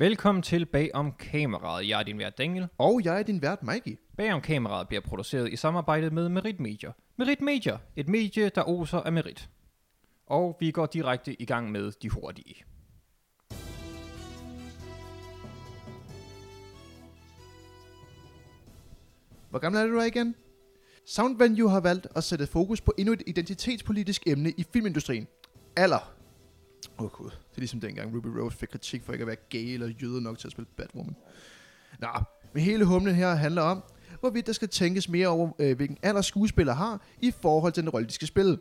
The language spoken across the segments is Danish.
Velkommen til Bag om kameraet. Jeg er din vært Daniel. Og jeg er din vært, Mikey. Bag om kameraet bliver produceret i samarbejde med Merit Media. Merit Media, et medie, der oser af merit. Og vi går direkte i gang med de hurtige. Hvor gammel er du igen? Sound Venue har valgt at sætte fokus på endnu et identitetspolitisk emne i filmindustrien. Alder. Åh oh, gud, det er ligesom dengang Ruby Rose fik kritik for ikke at være gay eller jøde nok til at spille Batwoman. Nå, men hele humlen her handler om, hvorvidt der skal tænkes mere over, øh, hvilken alder skuespiller har i forhold til den rolle, de skal spille.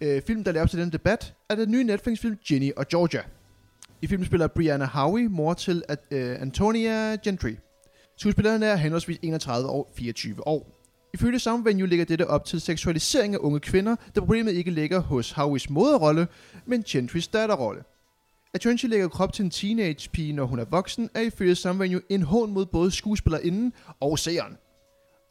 Øh, filmen, der laver til den debat, er den nye Netflix-film Ginny og Georgia. I filmen spiller Brianna Howie mor til at, øh, Antonia Gentry. Skuespillerne er henholdsvis 31 og 24 år. Ifølge samme Venue ligger dette op til seksualisering af unge kvinder, da problemet ikke ligger hos Howies moderrolle, men Gentrys datterrolle. At Gentry lægger krop til en teenage pige, når hun er voksen, er ifølge samme Venue en hån mod både skuespillerinden og seeren.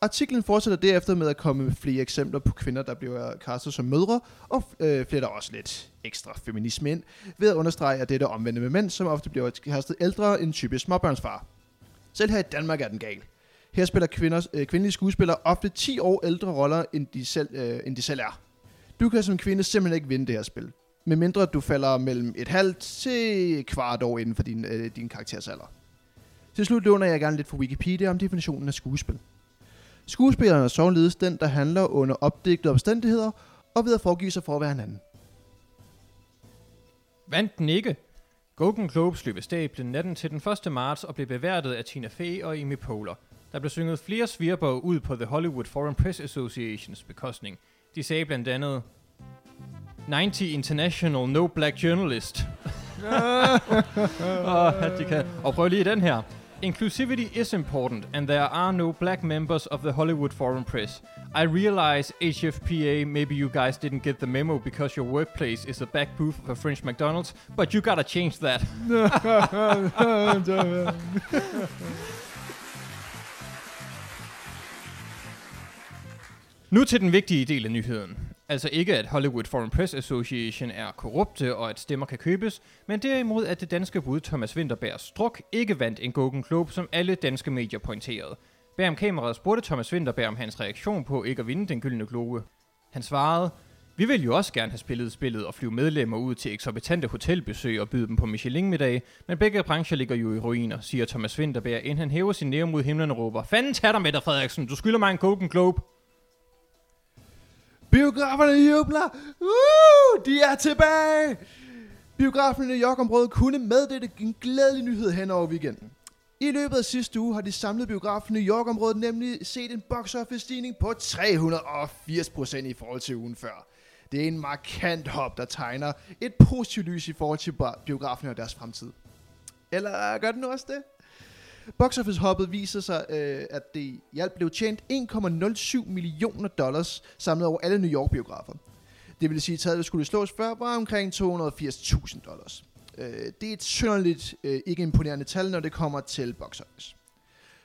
Artiklen fortsætter derefter med at komme med flere eksempler på kvinder, der bliver kastet som mødre, og øh, fletter også lidt ekstra feminisme ind, ved at understrege, at dette er omvendt med mænd, som ofte bliver kastet ældre end typisk småbørnsfar. Selv her i Danmark er den gal. Her spiller kvinder, øh, kvindelige skuespillere ofte 10 år ældre roller, end de, selv, øh, end de selv er. Du kan som kvinde simpelthen ikke vinde det her spil. medmindre du falder mellem et halvt til et kvart år inden for din, øh, din karaktersalder. Til slut låner jeg gerne lidt fra Wikipedia om definitionen af skuespil. Skuespilleren er således den, der handler under opdigtede omstændigheder og ved at foregive sig for at være en anden. Vandt den ikke? Golden Globes løb af stablen natten til den 1. marts og blev beværtet af Tina Fey og Amy Poehler. Der blev synget flere svirper ud på The Hollywood Foreign Press Associations bekostning. De sagde blandt andet 90 International No Black Journalist. oh, de kan. Og prøv lige den her. Inclusivity is important, and there are no black members of the Hollywood Foreign Press. I realize, HFPA, maybe you guys didn't get the memo because your workplace is a back booth of a French McDonald's, but you gotta change that. nu til den vigtige del af nyheden. Altså ikke, at Hollywood Foreign Press Association er korrupte og at stemmer kan købes, men derimod, at det danske bud Thomas Winterberg Struk ikke vandt en Golden Globe, som alle danske medier pointerede. Bag om kameraet spurgte Thomas Winterberg om hans reaktion på ikke at vinde den gyldne globe. Han svarede, vi vil jo også gerne have spillet spillet og flyve medlemmer ud til eksorbitante hotelbesøg og byde dem på Michelin-middag, men begge brancher ligger jo i ruiner, siger Thomas Winterberg, inden han hæver sin næve mod himlen og råber, Fanden tag dig med dig, Frederiksen, du skylder mig en Golden Globe. Biograferne jubler! Uh, de er tilbage! Biografen i New York-området kunne meddele en glædelig nyhed hen over weekenden. I løbet af sidste uge har de samlede biografen i New York-området nemlig set en box office stigning på 380% i forhold til ugen før. Det er en markant hop, der tegner et positivt lys i forhold til biograferne og deres fremtid. Eller gør den nu også det? Box office hoppet viser sig, øh, at det i alt blev tjent 1,07 millioner dollars samlet over alle New York biografer. Det vil sige, at tallet skulle slås før var omkring 280.000 dollars. Øh, det er et synderligt øh, ikke imponerende tal, når det kommer til box office.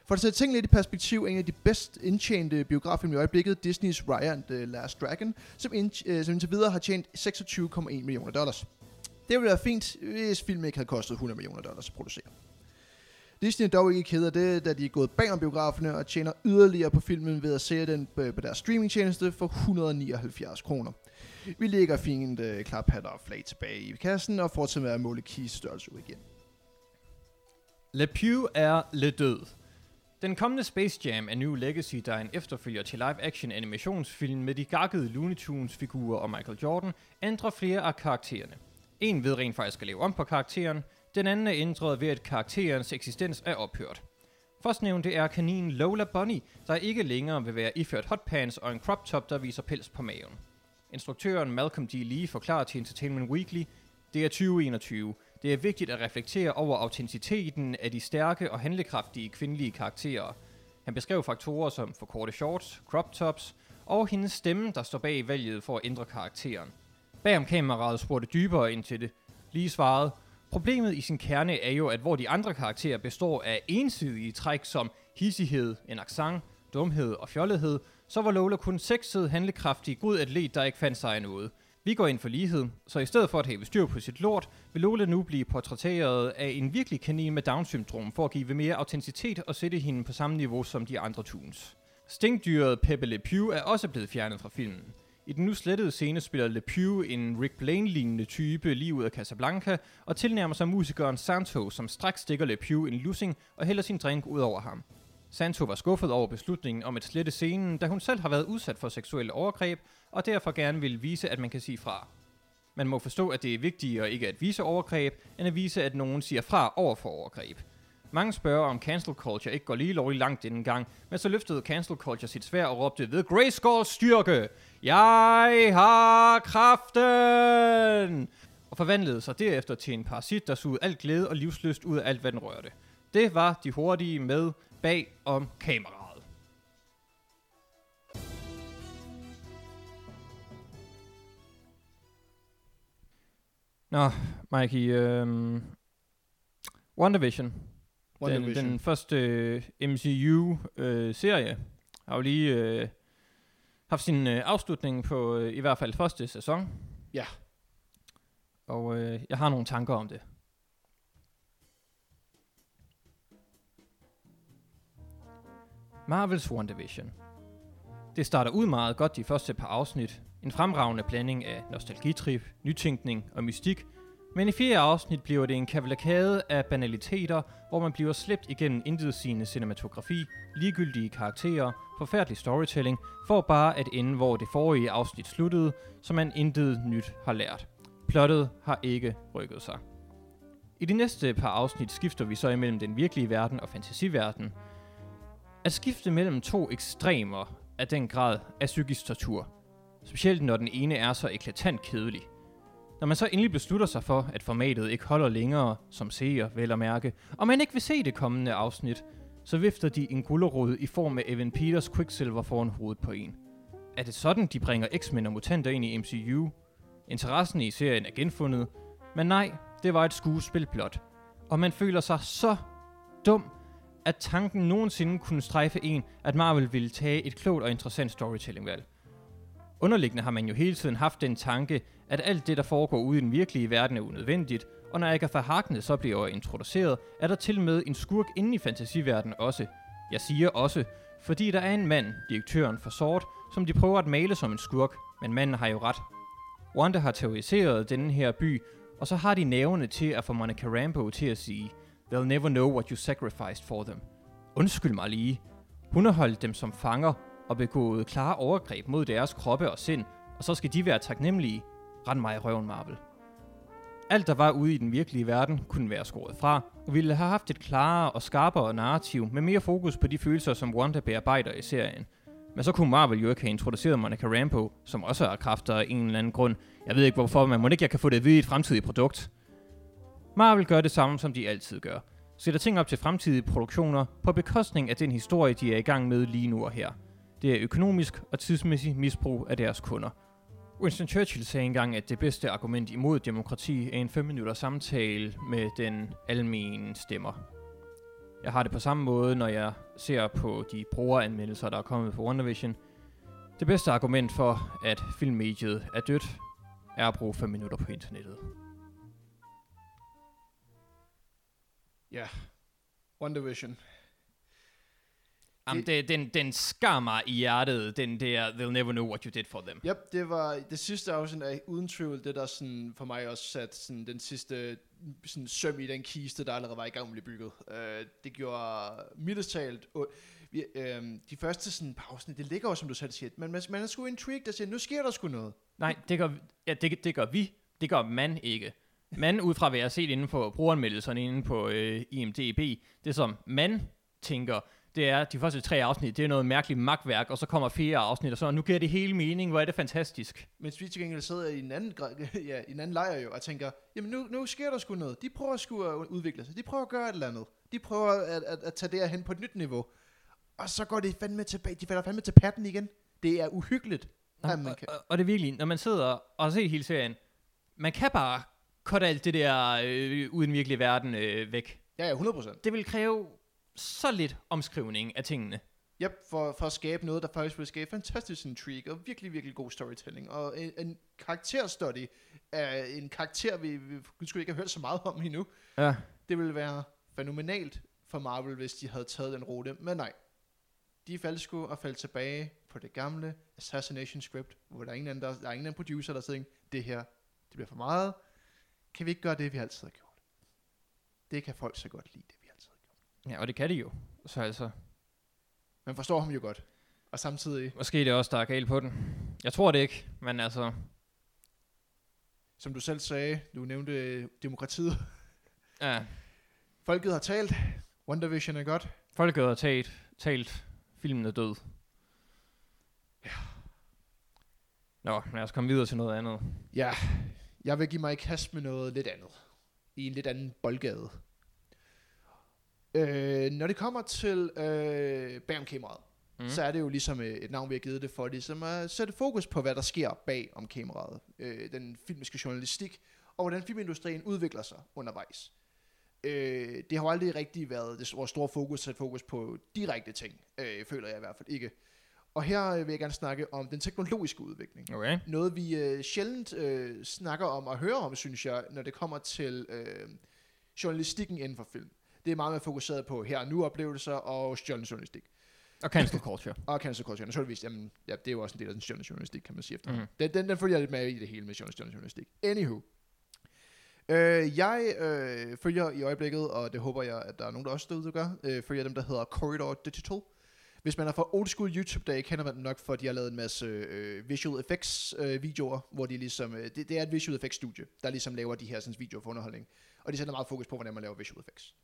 For at sætte tingene lidt i perspektiv, en af de bedst indtjente biografer i øjeblikket, Disneys Raya and the Last Dragon, som, ind, øh, som indtil videre har tjent 26,1 millioner dollars. Det ville være fint, hvis filmen ikke havde kostet 100 millioner dollars at producere. Disney er dog ikke ked af det, da de er gået bag om biograferne og tjener yderligere på filmen ved at sælge den øh, på deres streamingtjeneste for 179 kroner. Vi lægger fint øh, klaphatter og flag tilbage i kassen og fortsætter med at måle keys størrelse ud igen. Le Pew er Le Død. Den kommende Space Jam er New Legacy, der er en efterfølger til live-action animationsfilm med de gakkede Looney Tunes figurer og Michael Jordan, ændrer flere af karaktererne. En ved rent faktisk at leve om på karakteren, den anden er ændret ved, at karakterens eksistens er ophørt. Førstnævnte er kaninen Lola Bunny, der ikke længere vil være iført hotpants og en crop top, der viser pels på maven. Instruktøren Malcolm D. Lee forklarer til Entertainment Weekly, det er 2021. Det er vigtigt at reflektere over autenticiteten af de stærke og handlekraftige kvindelige karakterer. Han beskrev faktorer som for korte shorts, crop tops og hendes stemme, der står bag valget for at ændre karakteren. Bagom kameraet spurgte dybere ind til det. Lee svarede, Problemet i sin kerne er jo, at hvor de andre karakterer består af ensidige træk som hissighed, en accent, dumhed og fjollethed, så var Lola kun sexet, handlekraftig, god atlet, der ikke fandt sig noget. Vi går ind for lighed, så i stedet for at have styr på sit lort, vil Lola nu blive portrætteret af en virkelig kanin med Down-syndrom for at give mere autenticitet og sætte hende på samme niveau som de andre tunes. Stinkdyret Pepe Le Pew er også blevet fjernet fra filmen. I den nu slettede scene spiller Le Pew en Rick Blaine-lignende type lige ud af Casablanca, og tilnærmer sig musikeren Santo, som straks stikker Le Pew en lussing og hælder sin drink ud over ham. Santo var skuffet over beslutningen om at slette scenen, da hun selv har været udsat for seksuelle overgreb, og derfor gerne vil vise, at man kan sige fra. Man må forstå, at det er vigtigere ikke at vise overgreb, end at vise, at nogen siger fra over for overgreb. Mange spørger, om cancel culture ikke går lige lovligt langt denne gang, men så løftede cancel culture sit svær og råbte ved Grayskulls styrke, Jeg har kraften! Og forvandlede sig derefter til en parasit, der sugede alt glæde og livsløst ud af alt, hvad den rørte. Det var de hurtige med bag om kameraet. Nå, Mikey, øhm, WandaVision, den, den første øh, MCU-serie, øh, har jo lige øh, haft sin øh, afslutning på øh, i hvert fald første sæson. Ja. Og øh, jeg har nogle tanker om det. Marvels WandaVision. Det starter ud meget godt de første par afsnit. En fremragende blanding af nostalgitrip, nytænkning og mystik. Men i fjerde afsnit bliver det en kavalkade af banaliteter, hvor man bliver slæbt igennem intetsigende cinematografi, ligegyldige karakterer, forfærdelig storytelling, for bare at ende, hvor det forrige afsnit sluttede, så man intet nyt har lært. Plottet har ikke rykket sig. I de næste par afsnit skifter vi så imellem den virkelige verden og fantasiverden, at skifte mellem to ekstremer af den grad af psykisk tortur. Specielt når den ene er så eklatant kedelig. Når man så endelig beslutter sig for, at formatet ikke holder længere, som seer vel at mærke, og man ikke vil se det kommende afsnit, så vifter de en gullerod i form af Evan Peters Quicksilver foran hovedet på en. Er det sådan, de bringer X-Men og mutanter ind i MCU? Interessen i serien er genfundet, men nej, det var et skuespil blot. Og man føler sig så dum at tanken nogensinde kunne strejfe en, at Marvel ville tage et klogt og interessant storytelling-valg. Underliggende har man jo hele tiden haft den tanke, at alt det, der foregår ude i den virkelige verden, er unødvendigt, og når Agatha Harkness så bliver introduceret, er der til med en skurk inde i fantasiverdenen også. Jeg siger også, fordi der er en mand, direktøren for Sort, som de prøver at male som en skurk, men manden har jo ret. Wanda har terroriseret denne her by, og så har de nævne til at få Monica Rambo til at sige – They'll never know what you sacrificed for them. Undskyld mig lige. Hun har holdt dem som fanger og begået klare overgreb mod deres kroppe og sind, og så skal de være taknemmelige. Rend mig i røven, Marvel. Alt, der var ude i den virkelige verden, kunne være skåret fra, og ville have haft et klarere og skarpere narrativ med mere fokus på de følelser, som Wanda bearbejder i serien. Men så kunne Marvel jo ikke have introduceret Monica Rambo, som også har kræfter af en eller anden grund. Jeg ved ikke hvorfor, men må ikke jeg kan få det at vide i et fremtidigt produkt. Marvel gør det samme, som de altid gør. Sætter ting op til fremtidige produktioner på bekostning af den historie, de er i gang med lige nu og her. Det er økonomisk og tidsmæssig misbrug af deres kunder. Winston Churchill sagde engang, at det bedste argument imod demokrati er en 5 minutters samtale med den almene stemmer. Jeg har det på samme måde, når jeg ser på de brugeranmeldelser, der er kommet på WandaVision. Det bedste argument for, at filmmediet er dødt, er at bruge 5 minutter på internettet. Ja. WandaVision. Jamen, det, den, den skar mig i hjertet, den der, they'll never know what you did for them. Yep, det var det sidste afsnit af uden tvivl, det der sådan, for mig også sat sådan, den sidste sådan, søm i den kiste, der allerede var i gang med at blive bygget. Uh, det gjorde mildest talt, uh, vi, uh, de første sådan, pausen, det ligger jo, som du selv siger, men man, man er sgu intrigued, der siger, nu sker der sgu noget. Nej, det gør, ja, det, det gør vi, det gør man ikke. Man, ud fra hvad jeg har set inde på brugeranmeldelserne inde på øh, IMDb, det som man tænker, det er, de første tre afsnit, det er noget mærkeligt magtværk, og så kommer fire afsnit, og så nu giver det hele mening, hvor er det fantastisk. Mens vi til gengæld sidder i en anden, ja, i en anden lejr jo, og tænker, jamen nu, nu sker der sgu noget. De prøver sgu at udvikle sig. De prøver at gøre et eller andet. De prøver at, at, at tage det her hen på et nyt niveau. Og så går det fandme tilbage. De falder fandme til patten igen. Det er uhyggeligt. Nå, man kan. Og, og, det er virkelig, når man sidder og ser hele serien, man kan bare cutte alt det der øh, uden virkelig verden øh, væk. Ja, ja, 100%. Det vil kræve så lidt omskrivning af tingene. Yep, for, for at skabe noget, der faktisk vil skabe fantastisk intrigue og virkelig, virkelig god storytelling. Og en, en karakterstudy af en karakter, vi, vi skulle ikke have hørt så meget om endnu. Ja. Det ville være fænomenalt for Marvel, hvis de havde taget den rute. Men nej, de faldt sgu og faldt tilbage på det gamle Assassination Script, hvor der er ingen anden, der, der er ingen anden producer, der siger, det her, det bliver for meget. Kan vi ikke gøre det, vi altid har gjort? Det kan folk så godt lide, det vi altid har gjort. Ja, og det kan de jo. Så altså, Man forstår ham jo godt. Og samtidig, måske det er også der er galt på den. Jeg tror det ikke, men altså, som du selv sagde, du nævnte øh, demokratiet. ja. Folket har talt. WandaVision er godt. Folket har talt, talt, filmen er død. Ja. Nå, lad os komme videre til noget andet. Ja, jeg vil give mig i kast med noget lidt andet. I en lidt anden boldgade. Øh, når det kommer til øh, bag om kameraet, Mm. mm. så er det jo ligesom øh, et navn, vi har givet det for, ligesom at sætte fokus på, hvad der sker bag om kameraet. Øh, den filmiske journalistik, og hvordan filmindustrien udvikler sig undervejs. Øh, det har jo aldrig rigtig været det store, store fokus, sat fokus på direkte ting, øh, føler jeg i hvert fald ikke. Og her øh, vil jeg gerne snakke om den teknologiske udvikling. Okay. Noget vi øh, sjældent øh, snakker om og hører om, synes jeg, når det kommer til øh, journalistikken inden for film. Det er meget mere fokuseret på her og nu oplevelser og stjålen journalistik. Og cancel culture. Og cancel culture, naturligvis, jamen, ja, det er jo også en del af den stjålen journalistik, kan man sige efter. Mhm. Mm. Den, den, den følger jeg lidt med i det hele med stjålen journalistik. Anywho. Øh, jeg øh, følger i øjeblikket, og det håber jeg, at der er nogen, der også derude, der gør, øh, følger dem, der hedder Corridor Digital. Hvis man er fra old school YouTube-dage, kender man dem nok, for de har lavet en masse øh, visual effects øh, videoer, hvor de ligesom, øh, det, det er et visual effects studie, der ligesom laver de her sådan, videoer for underholdning. Og de sætter meget fokus på, hvordan man laver visual effects.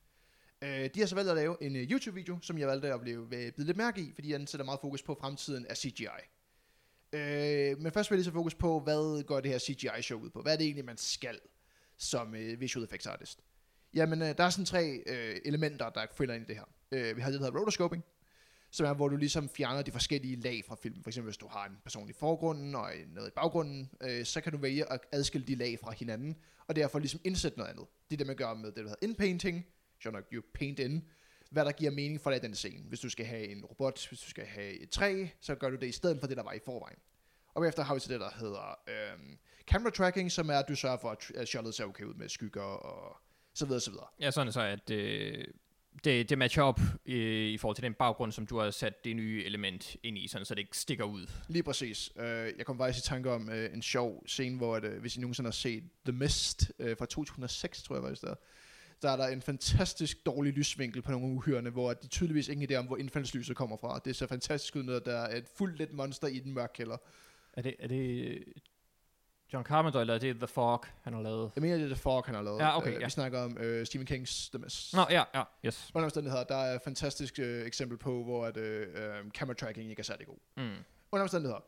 Øh, de har så valgt at lave en øh, YouTube-video, som jeg valgte at blive øh, blive lidt mærke i, fordi den sætter meget fokus på fremtiden af CGI. Øh, men først vil jeg lige så fokus på, hvad går det her CGI-show ud på? Hvad er det egentlig, man skal som øh, visual effects artist? Jamen, øh, der er sådan tre øh, elementer, der følger ind i det her. Øh, vi har det, der hedder rotoscoping, som er, hvor du ligesom fjerner de forskellige lag fra filmen. For eksempel, hvis du har en person i forgrunden og noget i baggrunden, øh, så kan du vælge at adskille de lag fra hinanden, og derfor ligesom indsætte noget andet. Det er det, man gør med det, der hedder inpainting, sjovt nok, you paint in, hvad der giver mening for dig i den scene. Hvis du skal have en robot, hvis du skal have et træ, så gør du det i stedet for det, der var i forvejen. Og efter har vi så det, der hedder øhm, camera tracking, som er, at du sørger for, at shotet ser okay ud med skygger og så videre, så videre. Ja, sådan så, at øh, det, det matcher op øh, i forhold til den baggrund, som du har sat det nye element ind i, sådan så det ikke stikker ud. Lige præcis. Øh, jeg kom faktisk i tanke om øh, en sjov scene, hvor at, øh, hvis I nogensinde har set The Mist øh, fra 2006, tror jeg faktisk der, der er der en fantastisk dårlig lysvinkel på nogle uhyrene, hvor de tydeligvis ingen idé om, hvor indfaldslyset kommer fra. Det ser fantastisk ud, når der er et fuldt lidt monster i den mørke kælder. Er det, er det John Carpenter, eller er det The Fog, han har lavet? Jeg mener, det er The Fog, han har lavet. Ja, okay, øh, ja. Vi snakker om øh, Stephen Kings The Mist. Nå, ja, ja, yes. Under omstændigheder, der er et fantastisk øh, eksempel på, hvor at, øh, øh, camera tracking ikke er særlig god. Mm. Under omstændigheder.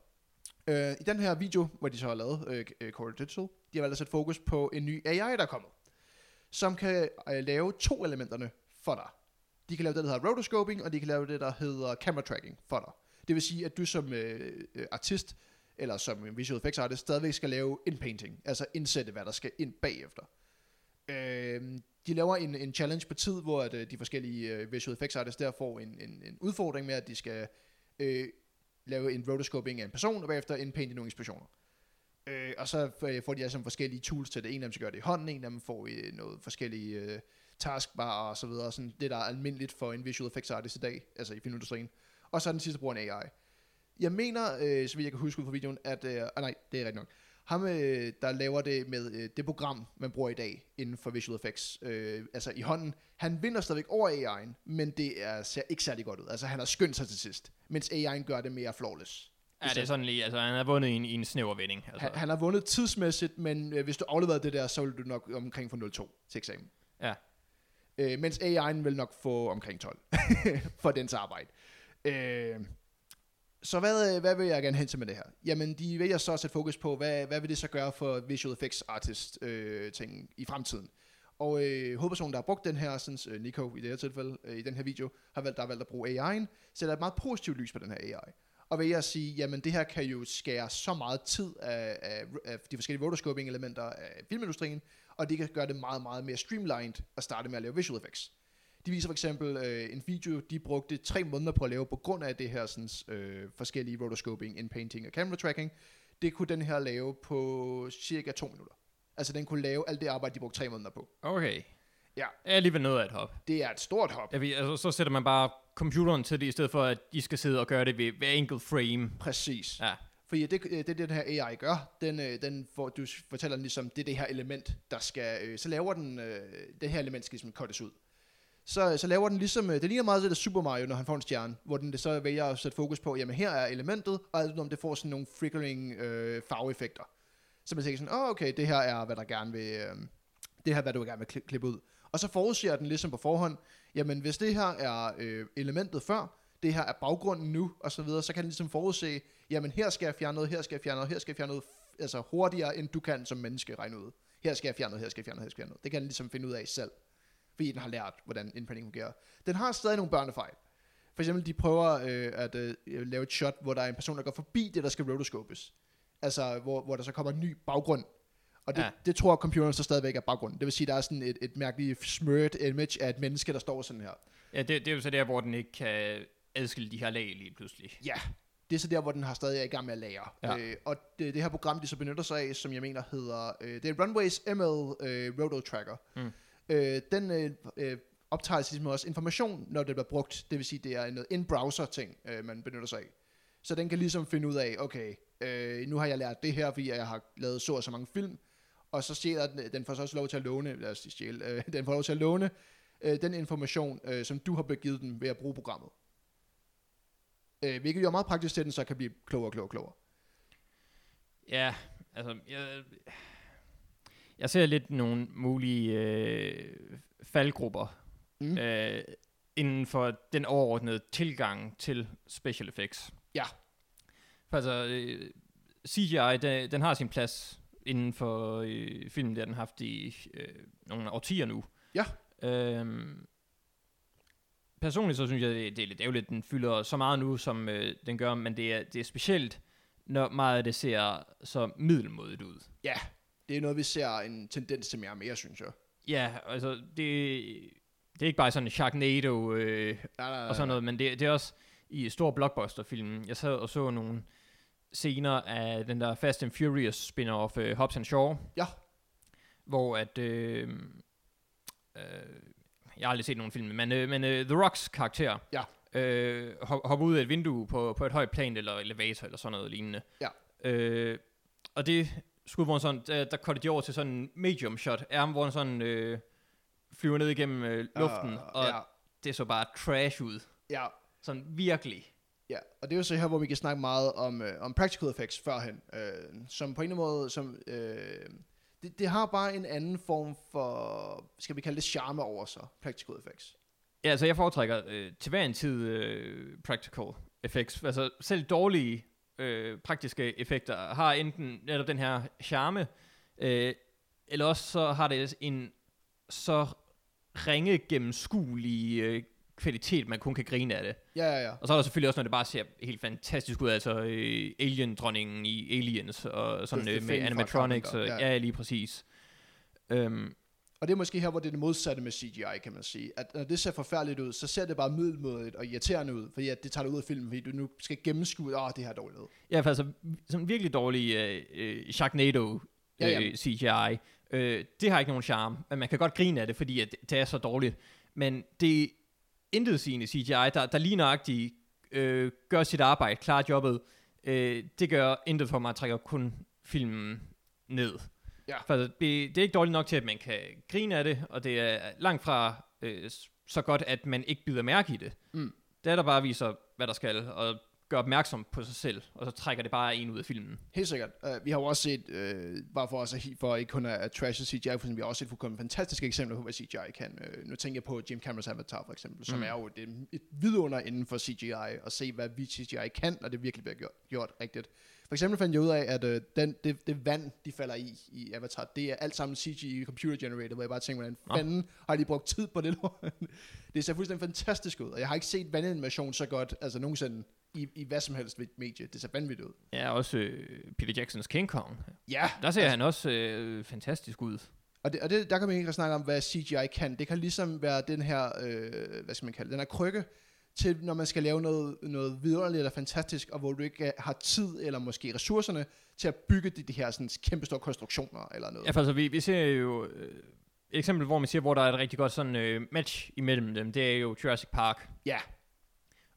Øh, I den her video, hvor de så har lavet øh, Core Digital, de har valgt at sætte fokus på en ny AI, der er kommet, som kan øh, lave to elementerne for dig. De kan lave det, der hedder rotoscoping, og de kan lave det, der hedder camera tracking for dig. Det vil sige, at du som øh, øh artist, eller som visual effects artist, stadigvæk skal lave inpainting, altså indsætte, hvad der skal ind bagefter. Øh, de laver en, en challenge på tid, hvor at, øh, de forskellige øh, visual effects artists der får en, en, en udfordring med, at de skal øh, lave en rotoscoping af en person, og bagefter indpainte nogle eksplosioner. Øh, og så øh, får de altså forskellige tools til det. En af dem skal gøre det i hånden, en af dem får øh, noget forskellige øh, taskbar og så videre. Sådan det, der er almindeligt for en visual effects artist i dag, altså i filmindustrien. Og så er den sidste bruger en AI. Jeg mener, øh, så vidt jeg kan huske ud fra videoen, at... Øh, ah, nej, det er rigtigt nok. Ham, øh, der laver det med øh, det program, man bruger i dag inden for visual effects, øh, altså i hånden, han vinder stadigvæk over AI'en, men det er, ser ikke særlig godt ud. Altså han har skyndt sig til sidst, mens AI'en gør det mere flawless. Ja, det er sådan lige, altså han har vundet i en, i en snæver vending. Altså. Han, han har vundet tidsmæssigt, men øh, hvis du afleverede det der, så ville du nok omkring få 0-2 til eksamen. Ja. Øh, mens AI'en vil nok få omkring 12 for dens arbejde. Øh, så hvad, øh, hvad vil jeg gerne hen til med det her? Jamen, de vælger så at sætte fokus på, hvad, hvad vil det så gøre for visual effects artist øh, ting i fremtiden? Og øh, hovedpersonen, der har brugt den her, sådan, øh, Nico i det her tilfælde, øh, i den her video, har valgt, der har valgt at bruge AI'en, sætter et meget positivt lys på den her AI. Og ved at sige, jamen det her kan jo skære så meget tid af, af, af de forskellige rotoscoping elementer af filmindustrien, og det kan gøre det meget, meget mere streamlined at starte med at lave visual effects. De viser for eksempel øh, en video, de brugte tre måneder på at lave på grund af det her sådan, øh, forskellige rotoscoping, inpainting og camera tracking. Det kunne den her lave på cirka to minutter. Altså den kunne lave alt det arbejde, de brugte tre måneder på. Okay. Ja. Det er alligevel noget af et hop. Det er et stort hop. Jeg ved, altså, så sætter man bare computeren til det, i stedet for at de skal sidde og gøre det ved hver enkelt frame. Præcis. Ja. Fordi det, øh, det, den her AI gør, den, øh, den får, du fortæller den ligesom, det er det her element, der skal, øh, så laver den, øh, det her element skal ligesom cuttes ud. Så, så laver den ligesom, øh, det ligner meget det der Super Mario, når han får en stjerne, hvor den det så vælger at sætte fokus på, jamen her er elementet, og alt om det får sådan nogle flickering øh, farveeffekter. Så man tænker sådan, åh oh, okay, det her er, hvad der gerne vil, øh, det her er, hvad du gerne vil kli- klippe ud. Og så forudsiger den ligesom på forhånd, jamen hvis det her er øh, elementet før, det her er baggrunden nu, og så videre, så kan den ligesom forudse, jamen her skal jeg fjerne noget, her skal jeg fjerne noget, her skal jeg fjerne noget, altså hurtigere end du kan som menneske regne ud. Her skal jeg fjerne noget, her skal jeg fjerne noget, her skal jeg fjerne noget. Det kan den ligesom finde ud af selv, fordi den har lært, hvordan indprinting fungerer. Den har stadig nogle børnefejl. For eksempel, de prøver øh, at øh, lave et shot, hvor der er en person, der går forbi det, der skal rotoscopes. Altså, hvor, hvor der så kommer en ny baggrund. Og det, Ja. det tror computeren så stadigvæk er baggrunden. Det vil sige, der er sådan et, et mærkeligt smøret image af et menneske, der står sådan her. Ja, det, det er jo så der, hvor den ikke kan adskille de her lag lige pludselig. Ja, det er så der, hvor den har stadig er i gang med at lære. Ja. Øh, og det, det her program, de så benytter sig af, som jeg mener hedder, øh, det er Runways ML øh, Roto Tracker. Mm. Øh, den øh, øh, optager ligesom også information, når det bliver brugt. Det vil sige, det er noget in-browser ting, øh, man benytter sig af. Så den kan ligesom finde ud af, okay, øh, nu har jeg lært det her, fordi jeg har lavet så og så mange film, og så stjæler den, den får så også lov til at låne, lad os stjæle, øh, den får lov til at låne øh, den information, øh, som du har begivet den ved at bruge programmet. Øh, hvilket jo er meget praktisk til, at den så kan blive klogere og klogere og klogere. Ja, altså, jeg, jeg ser lidt nogle mulige øh, faldgrupper Mm. øh, inden for den overordnede tilgang til special effects. Ja. For altså, øh, CGI, den, den har sin plads inden for øh, filmen, det har den haft i øh, nogle årtier nu. Ja. Øhm, personligt så synes jeg, det, det er lidt ærgerligt, at den fylder så meget nu, som øh, den gør, men det er, det er specielt, når meget af det ser så middelmodigt ud. Ja, det er noget, vi ser en tendens til mere og mere, synes jeg. Ja, altså, det, det er ikke bare sådan en Sharknado øh, Nej, nej, og sådan noget, men det, det er også i stor blockbuster-film. Jeg sad og så nogle scener af den der Fast and Furious spin-off uh, Hobbs and Shaw. Ja. Hvor at... Øh, øh, jeg har aldrig set nogen film, men, øh, men øh, The Rocks karakter Ja. øh, hop, hopper ud af et vindue på, på et højt plan eller elevator eller sådan noget lignende. Ja. Øh, og det skud, hvor han sådan, der, der cutter de over til sådan en medium shot, er hvor han sådan øh, flyver ned igennem øh, luften, Uh, og ja, det så bare trash ud. ja, Sådan virkelig ja, og det er jo så her, hvor vi kan snakke meget om, øh, om practical effects førhen, øh, som på en eller anden måde, som, øh, det, det har bare en anden form for, skal vi kalde det charme over sig, practical effects. Ja, altså jeg foretrækker øh, til hver en tid øh, practical effects. Altså selv dårlige øh, praktiske effekter har enten netop den her charme, øh, eller også så har det en så ringe gennemskuelig øh, kvalitet, man kun kan grine af det. Ja, ja, ja. Og så er der selvfølgelig også, når det bare ser helt fantastisk ud, altså øh, Alien-dronningen i Aliens, og sådan øh, med animatronics, og, ja. ja. ja, lige præcis. Øhm, Og det er måske her, hvor det er det modsatte med CGI, kan man sige. At når det ser forfærdeligt ud, så ser det bare middelmådigt og irriterende ud, fordi at det tager dig ud af filmen, fordi du nu skal gennemskue, åh, det her er dårligt. ud." Ja, for altså, sådan virkelig dårlig øh, øh, Sharknado Ja, ja. øh, CGI. Øh, det har ikke nogen charme, men man kan godt grine af det, fordi at det er så dårligt. Men det intetsigende CGI, der, der lige nøjagtigt øh, gør sit arbejde, klarer jobbet. Øh, det gør intet for mig, at trækker kun filmen ned. Ja. For det, det er ikke dårligt nok til, at man kan grine af det, og det er langt fra øh, så godt, at man ikke bider mærke i det. Mm. Det er der bare viser, hvad der skal, og gør opmærksom på sig selv, og så trækker det bare en ud af filmen. Helt sikkert. Uh, vi har jo også set, uh, bare for, os at, for ikke kun at trashe CGI, for eksempel, vi har også set fuldkommen fantastiske eksempler på, hvad CGI kan. Uh, nu tænker jeg på Jim Camerons Avatar for eksempel, som Mm. er jo et, et vidunder inden for CGI, og se, hvad vi CGI kan, og det virkelig bliver gjort, gjort rigtigt. For eksempel fandt jeg ud af, at uh, den, det, det vand, de falder i i Avatar, det er alt sammen CGI computer generated, hvor jeg bare tænker, hvordan Nå. fanden har de brugt tid på det lort? det ser fuldstændig fantastisk ud, og jeg har ikke set vandanimation så godt, altså nogensinde, i, i hvad som helst medie. Det ser vanvittigt ud. Ja, også øh, Peter Jacksons King Kong. Ja, Der ser altså, han også øh, fantastisk ud. Og, det, og det, der kan man ikke snakke om, hvad CGI kan. Det kan ligesom være den her, øh, hvad skal man kalde den her krykke, til når man skal lave noget, noget vidunderligt eller fantastisk, og hvor du ikke har tid eller måske ressourcerne til at bygge de, de her sådan, kæmpe store konstruktioner eller noget. Ja, altså, vi, vi ser jo øh, eksempel, hvor man siger, hvor der er et rigtig godt sådan øh, match imellem dem. Det er jo Jurassic Park. Ja.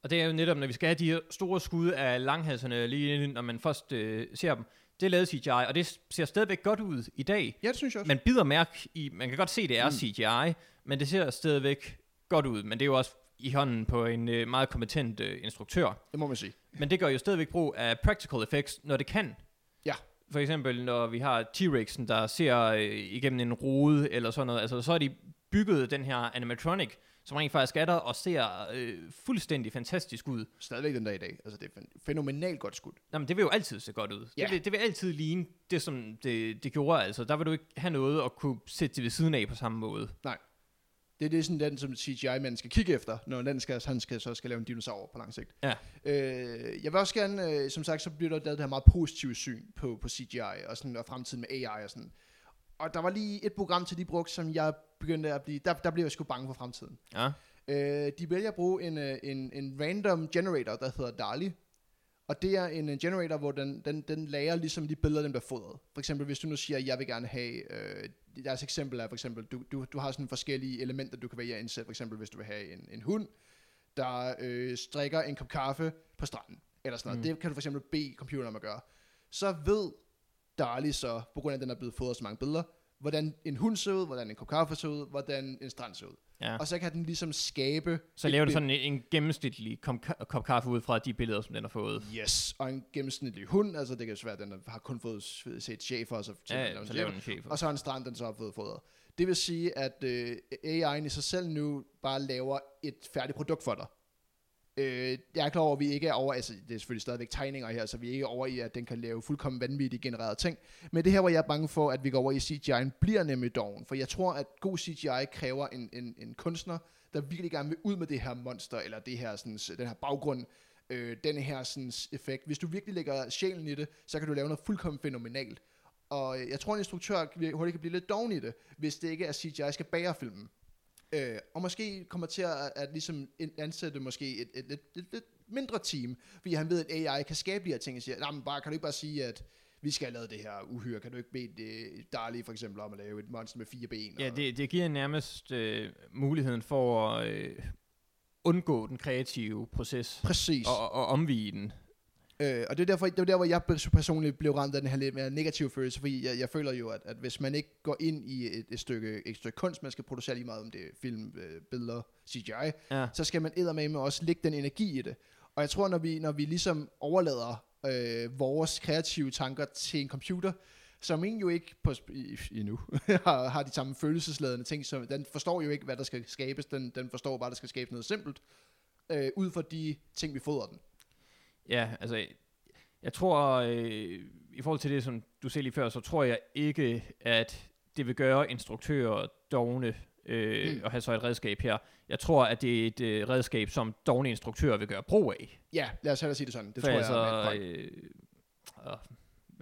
Og det er jo netop, når vi skal have de her store skud af langhalserne, lige inden, når man først øh, ser dem. Det er lavet CGI, og det ser stadigvæk godt ud i dag. Ja, det synes jeg også. Man bider mærke i, man kan godt se, det er Mm. CGI, men det ser stadigvæk godt ud. Men det er jo også i hånden på en øh, meget kompetent øh, instruktør. det må man sige. Men det gør jo stadigvæk brug af practical effects, når det kan. Ja. For eksempel, når vi har T-Rexen, der ser øh, igennem en rode eller sådan noget, altså så har de bygget den her animatronic, som rent faktisk er der og ser øh, fuldstændig fantastisk ud. Stadigvæk den dag i dag. Altså, det er fæn- fænomenalt godt skudt. Nå, men det vil jo altid se godt ud. Ja. Det, vil, det vil altid ligne det, som det, det gjorde. Altså, der vil du ikke have noget at kunne sætte det ved siden af på samme måde. Det er det sådan den, som CGI-manden skal kigge efter, når den skal, han skal, så skal lave en dinosaur på lang sigt. Ja. Øh, jeg vil også gerne, øh, som sagt, så bliver der lavet det her meget positive syn på, på CGI og, sådan, og fremtiden med AI og sådan. Og der var lige et program til de brugte, som jeg begyndte at blive, der, der blev jeg sgu bange for fremtiden. Ja. Øh, de vælger at bruge en, øh, en, en random generator, der hedder DALI. Og det er en øh, generator, hvor den, den, den lager ligesom de billeder, den bliver fodret. For eksempel, hvis du nu siger, jeg vil gerne have... Øh, deres eksempel er for eksempel, du, du, du har sådan forskellige elementer, du kan vælge at indsætte. For eksempel, hvis du vil have en, en hund, der øh, strikker en kop kaffe på stranden. Eller sådan noget. Mm. Det kan du for eksempel bede computeren om at gøre. Så ved DALI så, på grund af, at den er blevet fodret så mange billeder, hvordan en hund ser ud, hvordan en kop kaffe ser ud, hvordan en strand ser ud. ja. Og så kan den ligesom skabe... Så laver du sådan en, en gennemsnitlig kom, kop kaffe ud fra de billeder, som den har fået. Yes, og en gennemsnitlig hund, altså det kan være, at den har kun fået set chefer, og så, Ja, så chefer. laver den en chef. og så en strand, den så har fået fodret. Det vil sige, at øh, AI'en i sig selv nu bare laver et færdigt produkt for dig. Øh, jeg er klar over, at vi ikke er over, altså det er selvfølgelig stadigvæk tegninger her, så vi er ikke over i, at den kan lave fuldkommen vanvittigt genererede ting. Men det her, hvor jeg er bange for, at vi går over i CGI'en, bliver nemlig doven. For jeg tror, at god CGI kræver en, en, en kunstner, der virkelig gerne vil ud med det her monster, eller det her, sådan, den her baggrund, øh, den her sådan, effekt. Hvis du virkelig lægger sjælen i det, så kan du lave noget fuldkommen fænomenalt. Og øh, jeg tror, en instruktør hurtigt kan blive lidt doven i det, hvis det ikke er CGI skal bære filmen. Øh, og måske kommer til at, at ligesom ansætte måske et, et, et, et, et mindre team, fordi han ved, at AI kan skabe de her ting, og siger, nej, men bare, kan du ikke bare sige, at vi skal have lavet det her uhyre, kan du ikke bede det, Dali for eksempel om at lave et monster med fire ben? Ja, og, det, det giver nærmest øh, muligheden for at øh, undgå den kreative proces Præcis. og, og omvige den. Øh, og det er, derfor, det er der, hvor jeg personligt blev ramt af den her lidt mere negative følelse, fordi jeg, jeg føler jo, at, at hvis man ikke går ind i et, et, stykke, et stykke kunst, man skal producere lige meget om det film, øh, billeder, CGI, Ja. så skal man eddermame med også lægge den energi i det. Og jeg tror, når vi, når vi ligesom overlader øh, vores kreative tanker til en computer, som egentlig jo ikke på, i, endnu har, har de samme følelsesladende ting, så den forstår jo ikke, hvad der skal skabes, den, den forstår bare, at der skal skabes noget simpelt, øh, ud fra de ting, vi fodrer den. Ja, altså, jeg tror, øh, i forhold til det, som du sagde lige før, så tror jeg ikke, at det vil gøre instruktører dogne øh, Mm. at have så et redskab her. Jeg tror, at det er et øh, redskab, som dogne instruktører vil gøre brug af. Ja, lad os hellere sige det sådan. Det For tror altså, jeg er et øh,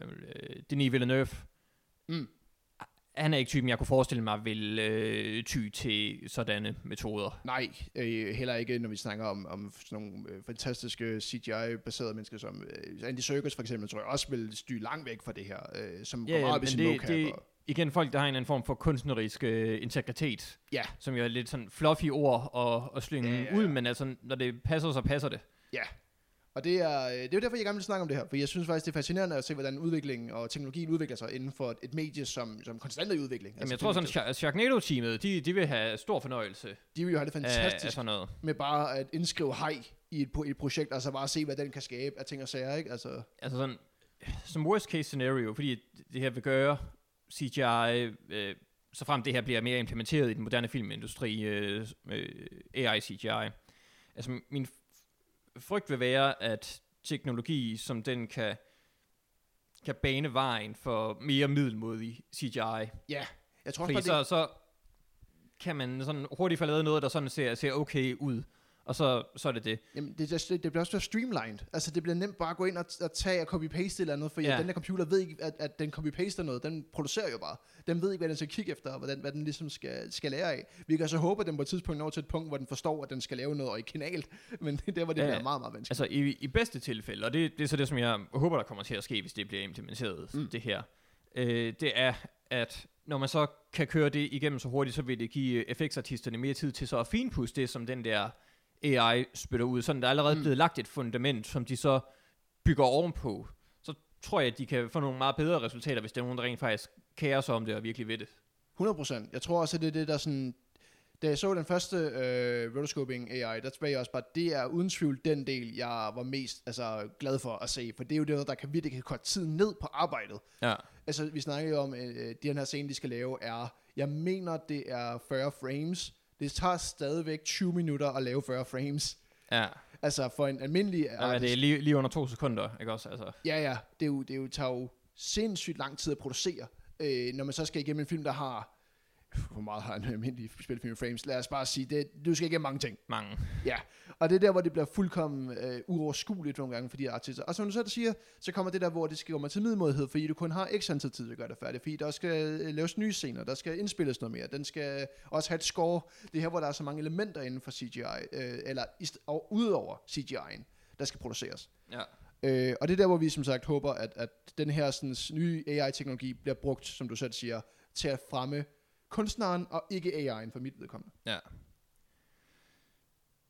øh, øh, Denis Villeneuve, Mm. Han er ikke typen, jeg kunne forestille mig, vil øh, ty til sådanne metoder. Nej, øh, heller ikke, når vi snakker om, om sådan nogle øh, fantastiske CGI-baserede mennesker, som øh, Andy Serkis for eksempel, tror jeg også vil styre langt væk fra det her, øh, som Ja, går ja, meget op i sin det- det- Igen, folk, der har en eller anden form for kunstnerisk øh, integritet, Ja. som jo er lidt sådan fluffy ord og, og slynge Ja, ja, ja, ja, ud, ja. men altså, når det passer, så passer det. Og det er, øh, det er jo derfor, jeg gerne vil snakke om det her, for jeg synes faktisk, det er fascinerende at se, hvordan udviklingen og teknologien udvikler sig inden for et, medie, som, som konstant er i udvikling. Jamen, jeg tror sådan, Shark- Sharknado-teamet, de, de vil have stor fornøjelse de vil jo have det af, fantastisk af sådan noget. med bare at indskrive hej i et, et projekt, altså bare se, hvad den kan skabe af ting og sager, ikke? Altså, Altså sådan, som worst case scenario, fordi det her vil gøre CGI, øh, så frem det her bliver mere implementeret i den moderne filmindustri, øh, øh, AI CGI. Altså min frygt vil være, at teknologi, som den kan, kan bane vejen for mere middelmodig CGI. ja, jeg tror også Fordi bare, det, så, så kan man sådan hurtigt få lavet noget, der sådan ser, ser okay ud. Og så, så er det det. Jamen, det, det, det bliver også streamlined. Altså, det bliver nemt bare at gå ind og, og tage og copy-paste eller andet, for Ja. den der computer ved ikke, at, at den copy-paster noget. Den producerer jo bare. Den ved ikke, hvad den skal kigge efter, og hvad den, hvad den ligesom skal, skal lære af. Vi kan så håbe, at den på et tidspunkt når til et punkt, hvor den forstår, at den skal lave noget originalt. Men det er der, hvor det Ja, bliver meget, meget vanskeligt. Altså i, i bedste tilfælde, og det, det er så det, som jeg håber, der kommer til at ske, hvis det bliver implementeret, mm. Det her, øh, det er, at når man så kan køre det igennem så hurtigt, så vil det give FX-artisterne mere tid til så at finpudse det, som den der AI spytter ud. Sådan der er allerede mm. Blevet lagt et fundament, som de så bygger ovenpå. Så tror jeg, at de kan få nogle meget bedre resultater, hvis der er nogen, der rent faktisk kærer sig om det og virkelig ved det. 100%. Jeg tror også, at det er det, der sådan... Da jeg så den første øh, rotoscoping AI, der tilbage jeg også bare, det er uden tvivl den del, jeg var mest altså, glad for at se. For det er jo det, der kan virkelig kan korte tiden ned på arbejdet. Ja. Altså, vi snakker jo om, øh, den her scene, de skal lave, er, jeg mener, det er 40 frames. Det tager stadigvæk 20 minutter at lave 40 frames. Ja, Altså, for en almindelig ja det er lige, lige under to sekunder, ikke også? Altså, Ja, ja, det, er jo, det er jo, tager jo sindssygt lang tid at producere, øh, når man så skal igennem en film, der har... Hvor meget har en almindelig spilfilm frames? Lad os bare sige, det, du skal igennem mange ting. mange. Ja, og det er der, hvor det bliver fuldkommen øh, uoverskueligt nogle gange for de artister. Og som du selv siger, så kommer det der, hvor det skal komme til middelmådighed, fordi du kun har x antal tid at gøre det færdigt, fordi der skal øh, laves nye scener, der skal indspilles noget mere, den skal også have et score. Det er her, hvor der er så mange elementer inden for CGI, øh, eller og udover CGI'en, der skal produceres. Ja. Øh, og det er der, hvor vi som sagt håber, at, at den her sådan, nye AI-teknologi bliver brugt, som du selv siger, til at fremme kunstneren og ikke AI'en for mit vedkommende. Ja.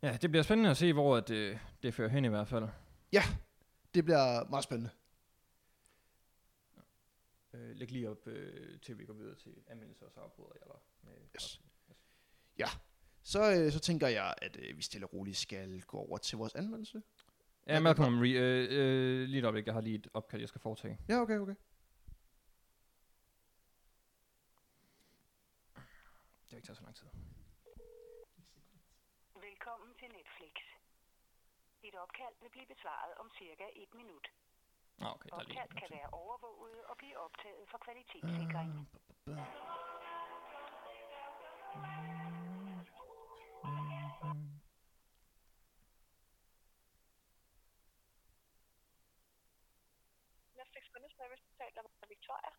Ja, det bliver spændende at se, hvor det, øh, det fører hen i hvert fald. Det bliver meget spændende. Øh, læg lige op, øh, til vi går videre til anmeldelser, og så afbryder jeg dig. Med Yes. Så, øh, så tænker jeg, at øh, vi stille og roligt skal gå over til vores anmeldelse. Ja, Malcolm Re- øh, øh, lige et øjeblik, jeg har lige et opkald, jeg skal foretage. Ja, okay, okay. Vil ikke tage så lang tid. Velkommen til Netflix. Dit opkald vil blive besvaret om cirka et minut. Ah, okay, der er lige Opkald kan være overvåget og blive optaget for kvalitetssikring. Netflix kundeservice taler med Victoria.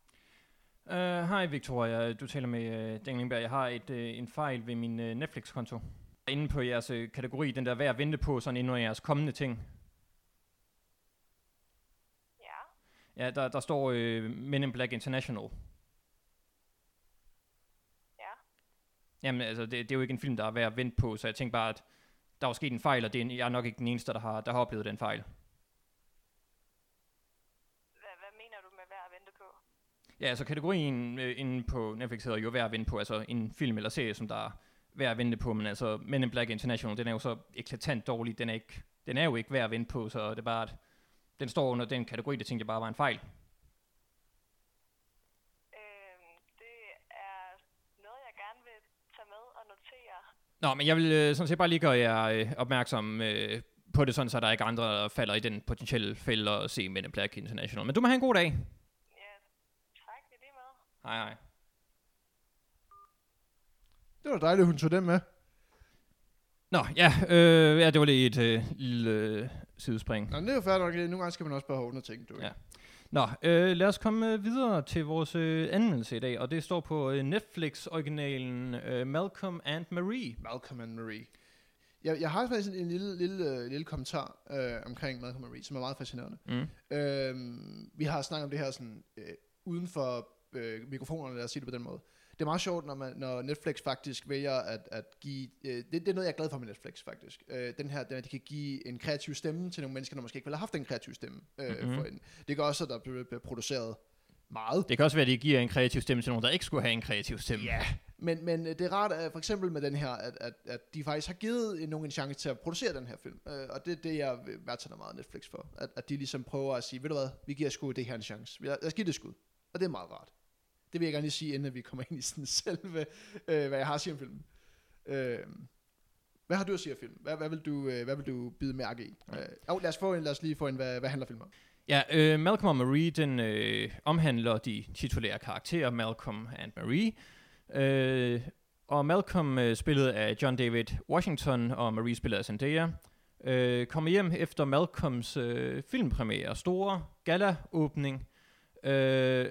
Øh, Hej Victoria, du taler med uh, Dan Lindberg. Jeg har et, uh, en fejl ved min uh, Netflix-konto. Inde på jeres uh, kategori, den der værd at vente på, sådan inde under jeres kommende ting. Ja. Ja, der, der står uh, Men in Black International. Ja. Jamen altså, det, det er jo ikke en film, der er værd at vente på, så jeg tænkte bare, at der var sket en fejl, og det er, jeg er nok ikke den eneste, der har, der har oplevet den fejl. Hvad, hvad mener du med værd at vente på? Ja, altså kategorien øh, inde på Netflix hedder jo værd at vente på, altså en film eller serie, som der er værd at vente på, men altså Men in Black International, den er jo så eklatant dårlig, den er, ikke, den er jo ikke værd at vente på, så det er bare, at den står under den kategori, det tænkte jeg bare var en fejl. Det noget, jeg gerne vil tage med og notere. Nå, men jeg vil øh, sådan set bare lige gøre jer øh, opmærksom øh, på det, sådan så der ikke andre, der falder i den potentielle fælde og se Men in Black International. Men du må have en god dag. Ja, tak i lige med. Hej hej. Det var dejligt, hun tog den med. Nå, ja, øh, ja det var lige et øh, lille øh, sidespring. Nå, det er jo færdigt nok. Nogle gange skal man også bare have ting, du. Ja. Nå, øh, lad os komme øh, videre til vores øh, anmeldelse i dag, og det står på øh, Netflix-originalen øh, Malcolm and Marie. Malcolm and Marie. Jeg, jeg har faktisk en, en lille, lille, øh, lille kommentar øh, omkring Malcolm and Marie, som er meget fascinerende. Mm. Øhm, vi har snakket om det her sådan, øh, uden for øh, mikrofonerne, lad os sige det på den måde. Det er meget sjovt, når, man, når Netflix faktisk vælger at, at give... Øh, det, det er noget, jeg er glad for med Netflix, faktisk. Øh, den her, den, at de kan give en kreativ stemme til nogle mennesker, der måske ikke ville have haft en kreativ stemme. Øh, Mhm. mm-hmm. for en, det gør også, at der bliver, produceret meget. Det kan også være, at de giver en kreativ stemme til nogen, der ikke skulle have en kreativ stemme. Ja, men, men øh, det er rart, at for eksempel med den her, at, at, at de faktisk har givet øh, nogen en chance til at producere den her film. Øh, og det er det, jeg værdsætter meget Netflix for. At, at de ligesom prøver at sige, ved du hvad, vi giver sgu det her en chance. Lad os give det et skud. Og det er meget rart. Det vil jeg gerne lige sige, inden vi kommer ind i sådan selve, øh, hvad jeg har at sige om filmen. Øh, hvad har du at sige om filmen? Hvad, hvad, vil, du, øh, hvad vil du bide mærke i? Øh, oh, lad, os få en, lad os lige få en, hvad, hvad handler filmen om? Ja, øh, Malcolm og Marie, den øh, omhandler de titulære karakterer, Malcolm and Marie. Øh, Og Malcolm, øh, spillet af John David Washington, og Marie spillet af Zendaya, øh, kommer hjem efter Malcolms øh, filmpremiere, store gala-åbning, øh,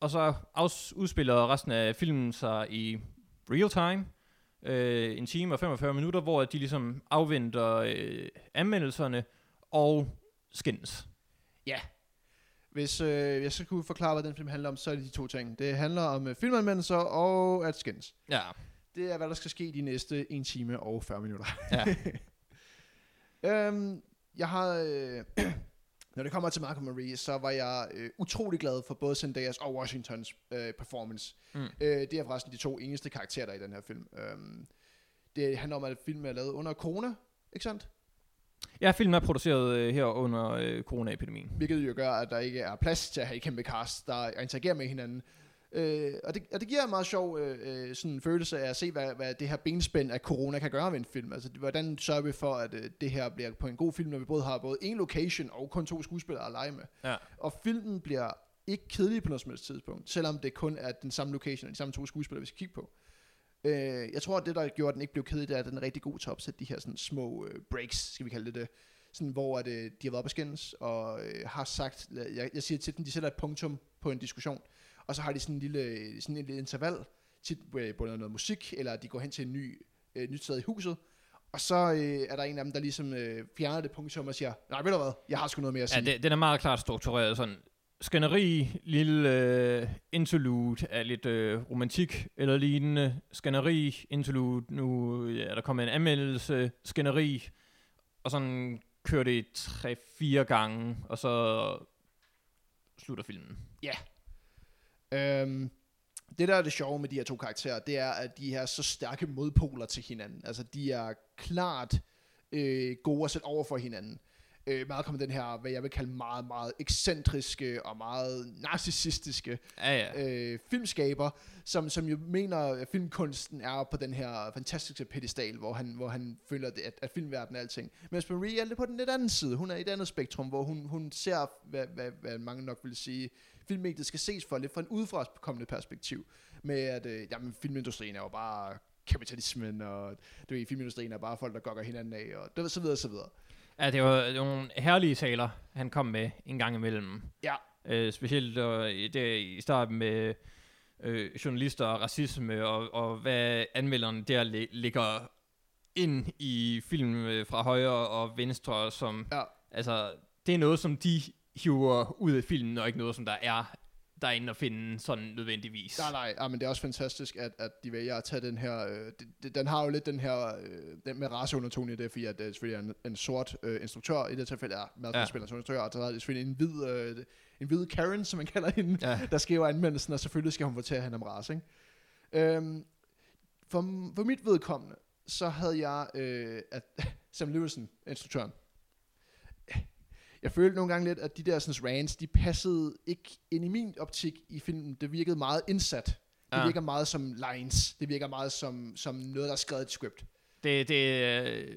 og så afs- udspiller resten af filmen sig i real time, øh, en time og 45 minutter, hvor de ligesom afventer øh, anmeldelserne og skændes. Hvis øh, jeg så kunne forklare, hvad den film handler om, så er det de to ting. Det handler om øh, filmanmeldelser og at skændes. Ja, Det er, hvad der skal ske de næste 1 time og 40 minutter. ja. øhm, jeg har... Øh, når det kommer til Malcolm Marie, så var jeg øh, utrolig glad for både Zendayas og Washingtons øh, performance. Mm. Øh, det er forresten de to eneste karakterer, der er i den her film. Øhm, det handler om, at filmen er lavet under corona, ikke sandt? ja, filmen er produceret øh, her under øh, coronaepidemien. Hvilket jo gør, at der ikke er plads til at have et kæmpe cast, der interagerer med hinanden. Øh, og, det, og det giver en meget sjov øh, øh, sådan en følelse af at se, hvad, hvad det her benspænd af corona kan gøre ved en film. Altså, hvordan sørger vi for, at øh, det her bliver på en god film, når vi både har både en location og kun to skuespillere at lege med. Ja. Og filmen bliver ikke kedelig på noget som helst tidspunkt, selvom det kun er den samme location og de samme to skuespillere, vi skal kigge på. Øh, jeg tror, at det, der gjorde, at den ikke blev kedelig, det er, at den er rigtig god til at opsætte de her sådan, små øh, breaks, skal vi kalde det det. Sådan, hvor at, øh, de har været op at skændes, og øh, har sagt, jeg, jeg siger til dem, de sætter et punktum på en diskussion, og så har de sådan en lille, sådan en lille interval, tit øh, noget musik, eller de går hen til en ny, øh, nyt sted i huset, og så øh, er der en af dem, der ligesom øh, fjerner det punktum og siger, nej, ved du hvad, jeg har sgu noget mere at Ja, sige. det, den er meget klart struktureret sådan. Skænderi, lille øh, interlude af lidt øh, romantik eller lignende. Skænderi, interlude, nu ja, er der kommet en anmeldelse, skænderi, og sådan kører det tre-fire gange, og så slutter filmen. Øhm, det der er det sjove med de her to karakterer, det er, at de er så stærke modpoler til hinanden. Altså, de er klart øh, gode at sætte over for hinanden. Øh, Malcolm er den her, hvad jeg vil kalde meget, meget ekscentriske og meget narcissistiske Ja, ja. øh, filmskaber, som, som jo mener, at filmkunsten er på den her fantastiske pedestal, hvor han, hvor han føler, det, at, at filmverdenen er alting. Mens Marie er lidt på den lidt anden side. Hun er i et andet spektrum, hvor hun, hun ser, hvad, hvad, hvad mange nok vil sige, filmmediet skal ses for, lidt fra en udefrakommende perspektiv. Med at, øh, jamen, filmindustrien er jo bare kapitalismen, og du ved, filmindustrien er bare folk, der gokker hinanden af, og det, så videre, så videre. Ja, det var nogle herlige taler, han kom med en gang imellem. Ja. Øh, specielt øh, det, i starten med øh, journalister og racisme, og, og hvad anmelderen der læ- ligger ind i film øh, fra højre og venstre, som, Ja. altså, det er noget, som de hiver ud af filmen, og ikke noget, som der er derinde at finde sådan nødvendigvis. Nej, nej, ja, men det er også fantastisk, at, at de vælger at tage den her... Øh, det, den har jo lidt den her... Øh, den med raceundertone i det, fordi at det selvfølgelig er en, en sort øh, instruktør. I det tilfælde er Malcolm Ja. spiller sort instruktør, og så er selvfølgelig en hvid, øh, en hvid Karen, som man kalder hende, Ja. der skriver anmeldelsen, og selvfølgelig skal hun fortælle hende om race, ikke? Øhm, for, for mit vedkommende, så havde jeg... Øh, at Sam Lewison, instruktøren, jeg følte nogle gange lidt, at de der sådan, rants, de passede ikke ind i min optik i filmen. Det virkede meget indsat. Det Ja. ja. virker meget som lines. Det virker meget som, som noget, der er skrevet i et script. Det, det, øh,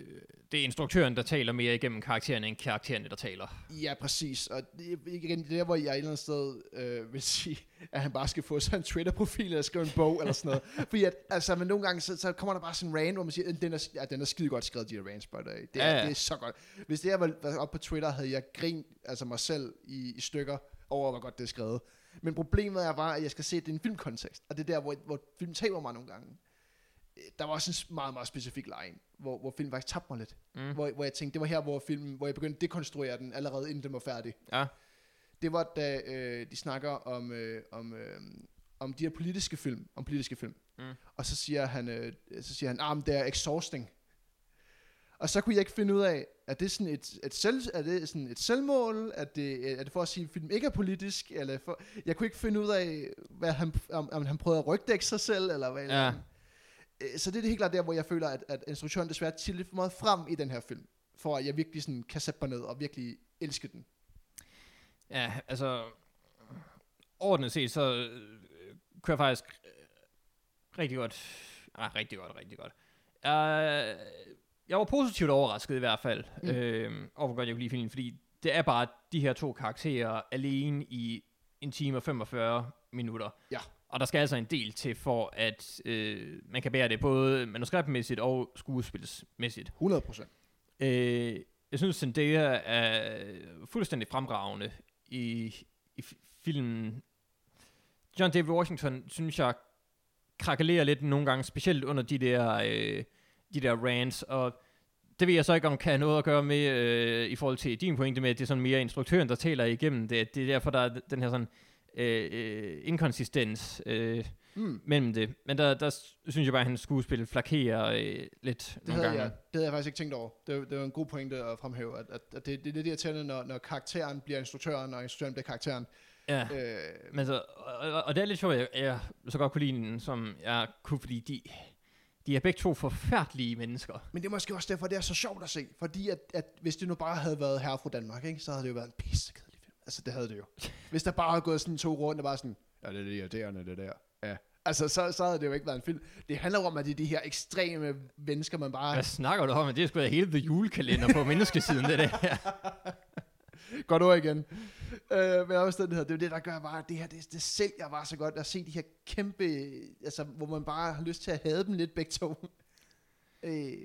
det er instruktøren, der taler mere igennem karaktererne, end karaktererne, der taler. Ja, præcis. Og det, igen, det er der, hvor jeg et eller andet sted øh, vil sige, at han bare skal få sig en Twitter-profil, eller skrive en bog, eller sådan noget. Fordi at, altså, men nogle gange, så, så kommer der bare sådan en rant, hvor man siger, den er, ja, den er skide godt skrevet, de her rants, by the way. Det er, Ja, ja, ja. det er så godt. Hvis det her var var oppe på Twitter, havde jeg grint altså mig selv i, i stykker over, hvor godt det er skrevet. Men problemet er bare, at jeg skal se det i en filmkontekst. Og det er der, hvor, hvor film taber mig nogle gange. Øh, Der var også en meget, meget specifik line, hvor, hvor film faktisk tabte mig lidt. Mm. Hvor, hvor jeg tænkte, det var her, hvor filmen, hvor jeg begyndte at dekonstruere den, allerede inden den var færdig. Ja. Det var, da øh, de snakker om, øh, om, øh, om de her politiske film, om politiske film. Mm. Og så siger han, øh, så siger han, ah, men det er exhausting. Og så kunne jeg ikke finde ud af, er det sådan et, et, selv, er det sådan et selvmål? Er det, er det for at sige, at film ikke er politisk? Eller for, jeg kunne ikke finde ud af, hvad han, om, om han prøvede at rygdække sig selv, eller hvad. Ja. Øh, Så det er det helt klart der, hvor jeg føler, at, at instruktøren desværre til lidt for meget frem i den her film, for at jeg virkelig sådan kan sætte mig ned og virkelig elske den. Ja, altså... Ordentligt set, så øh, kunne jeg faktisk øh, rigtig godt... Ah, rigtig godt, rigtig godt. Uh, jeg var positivt overrasket i hvert fald, mm. Øh, over hvor godt jeg kunne lide filmen, fordi det er bare de her to karakterer alene i en time og 45 minutter. Ja. Og der skal altså en del til for, at øh, man kan bære det både manuskriptmæssigt og skuespilsmæssigt. 100 procent. Øh, jeg synes, Zendaya er fuldstændig fremragende i, i fi- filmen. John David Washington, synes jeg, krakelerer lidt nogle gange, specielt under de der, øh, de der rants, og det ved jeg så ikke, om kan have noget at gøre med, øh, i forhold til din pointe med, at det er sådan mere instruktøren, der taler igennem det. Det er derfor, der er den her sådan øh, øh, inkonsistens øh, Mm. mellem det. Men der, der synes jeg bare, at hans skuespil flakerer øh, lidt Det nogle gange. jeg, det havde jeg faktisk ikke tænkt over. Det, var- det var en god pointe at fremhæve, at, at, at det, det er lidt irriterende, når, når karakteren bliver instruktøren, og instruktøren bliver karakteren. Ja. Øh, Men så, og, og- det er lidt sjovt, jeg, jeg så godt kunne lide den, som jeg kunne, fordi de, de er begge to forfærdelige mennesker. men det er måske også derfor, det er så sjovt at se. Fordi at, at hvis det nu bare havde været her fra Danmark, ikke, så havde det jo været en pissekedelig. Altså, det havde det jo. Hvis der bare havde gået sådan to rundt, og bare sådan, ja, det er det irriterende, det der. Ja. Altså, så, så havde det jo ikke været en film. Det handler jo om, at det er de her ekstreme mennesker, man bare... Hvad snakker du om? Det er sgu da hele the julekalender på menneskesiden, det der. Godt ord igen. Øh, men her, det er det, der gør bare, at det her, det, det sælger bare så godt at se de her kæmpe, altså, hvor man bare har lyst til at have dem lidt begge to. øh,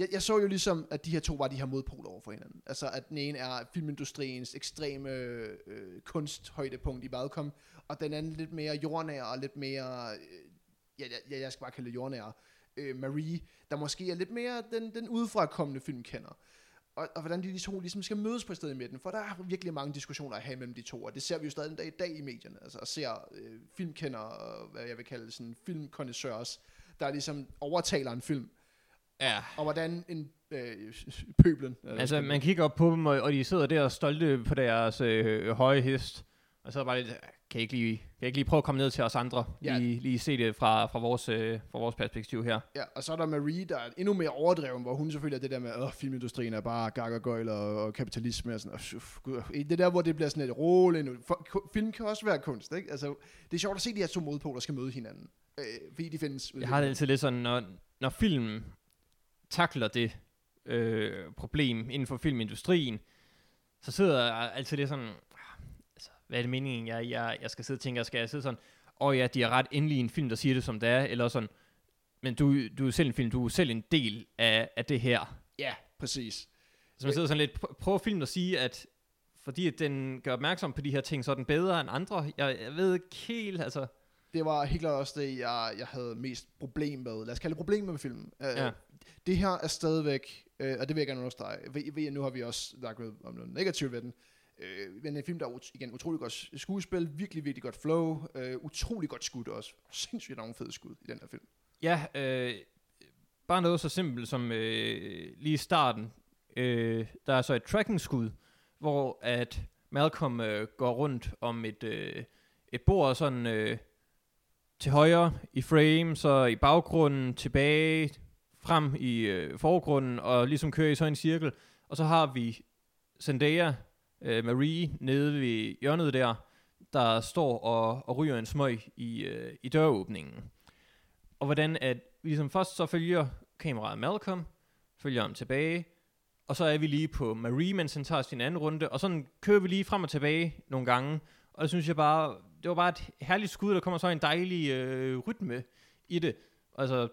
jeg, jeg så jo ligesom, at de her to var de her modpoler over for hinanden. Altså, at den ene er filmindustriens ekstreme øh, kunsthøjdepunkt i Badkom, og den anden lidt mere jordnær og lidt mere, øh, ja, ja, jeg skal bare kalde det jordnær, øh, Marie, der måske er lidt mere den, den udefrakommende filmkender og, og hvordan de, de to ligesom skal mødes på et sted i midten, for der er virkelig mange diskussioner at have mellem de to, og det ser vi jo stadig en dag i dag i medierne, altså og ser øh, filmkender, og hvad jeg vil kalde sådan filmkondensørs, der ligesom overtaler en film, Ja. og hvordan en øh, pøblen, øh, Altså, man kigger op på dem, og, og de sidder der stolte på deres øh, høje hest, og så er det bare lidt, kan I ikke lige, kan I ikke lige prøve at komme ned til os andre? Ja. Lige, lige se det fra, fra, vores, øh, fra vores perspektiv her. Ja, og så er der Marie, der er endnu mere overdreven, hvor hun selvfølgelig er det der med, at filmindustrien er bare gag og gøjl og, og kapitalisme og sådan, og, uff, gud, det der, hvor det bliver sådan lidt roligt nu. For, film kan også være kunst, ikke? Altså, det er sjovt at se de her to modpoler skal møde hinanden, øh, fordi de findes. Jeg har det altid lidt sådan, når, når film takler det øh, problem inden for filmindustrien, så sidder jeg altid lidt sådan, "Ah, altså, hvad er det meningen, jeg, jeg, jeg skal sidde og tænke, skal jeg sidde sådan, åh oh ja, de har ret endelig en film, der siger det som det er, eller sådan, men du, du er selv en film, du er selv en del af, af det her. Ja, præcis. Så man sidder sådan lidt, pr- prøver filmen at sige, at fordi at den gør opmærksom på de her ting, så er den bedre end andre. Jeg, jeg ved ikke helt, altså, Det var helt klart også det, jeg, jeg havde mest problem med. Lad os kalde det problem med filmen. Uh, Ja. Det her er stadigvæk, uh, og det vil jeg gerne understrege, ved, ved, nu har vi også snakket om noget negativt ved den, uh, men en film, der er ut- igen utrolig godt skuespil, virkelig, virkelig godt flow, uh, utrolig godt skud også. Sindssygt nogle fede skud i den her film. Ja, øh, bare noget så simpelt som øh, lige i starten. Øh, der er så et tracking-skud, hvor at Malcolm øh, går rundt om et, øh, et bord sådan øh, til højre i frame, så i baggrunden, tilbage, frem i øh, forgrunden, og ligesom kører i så en cirkel. Og så har vi Zendaya, øh, Marie, nede ved hjørnet der, der står og, og ryger en smøg i, øh, i døråbningen. Og hvordan at vi ligesom først så følger kameraet Malcolm, følger ham tilbage, og så er vi lige på Marie, mens han tager sin anden runde, og sådan kører vi lige frem og tilbage nogle gange, og det synes jeg bare, det var bare et herligt skud, der kommer så en dejlig øh, rytme i det. Altså,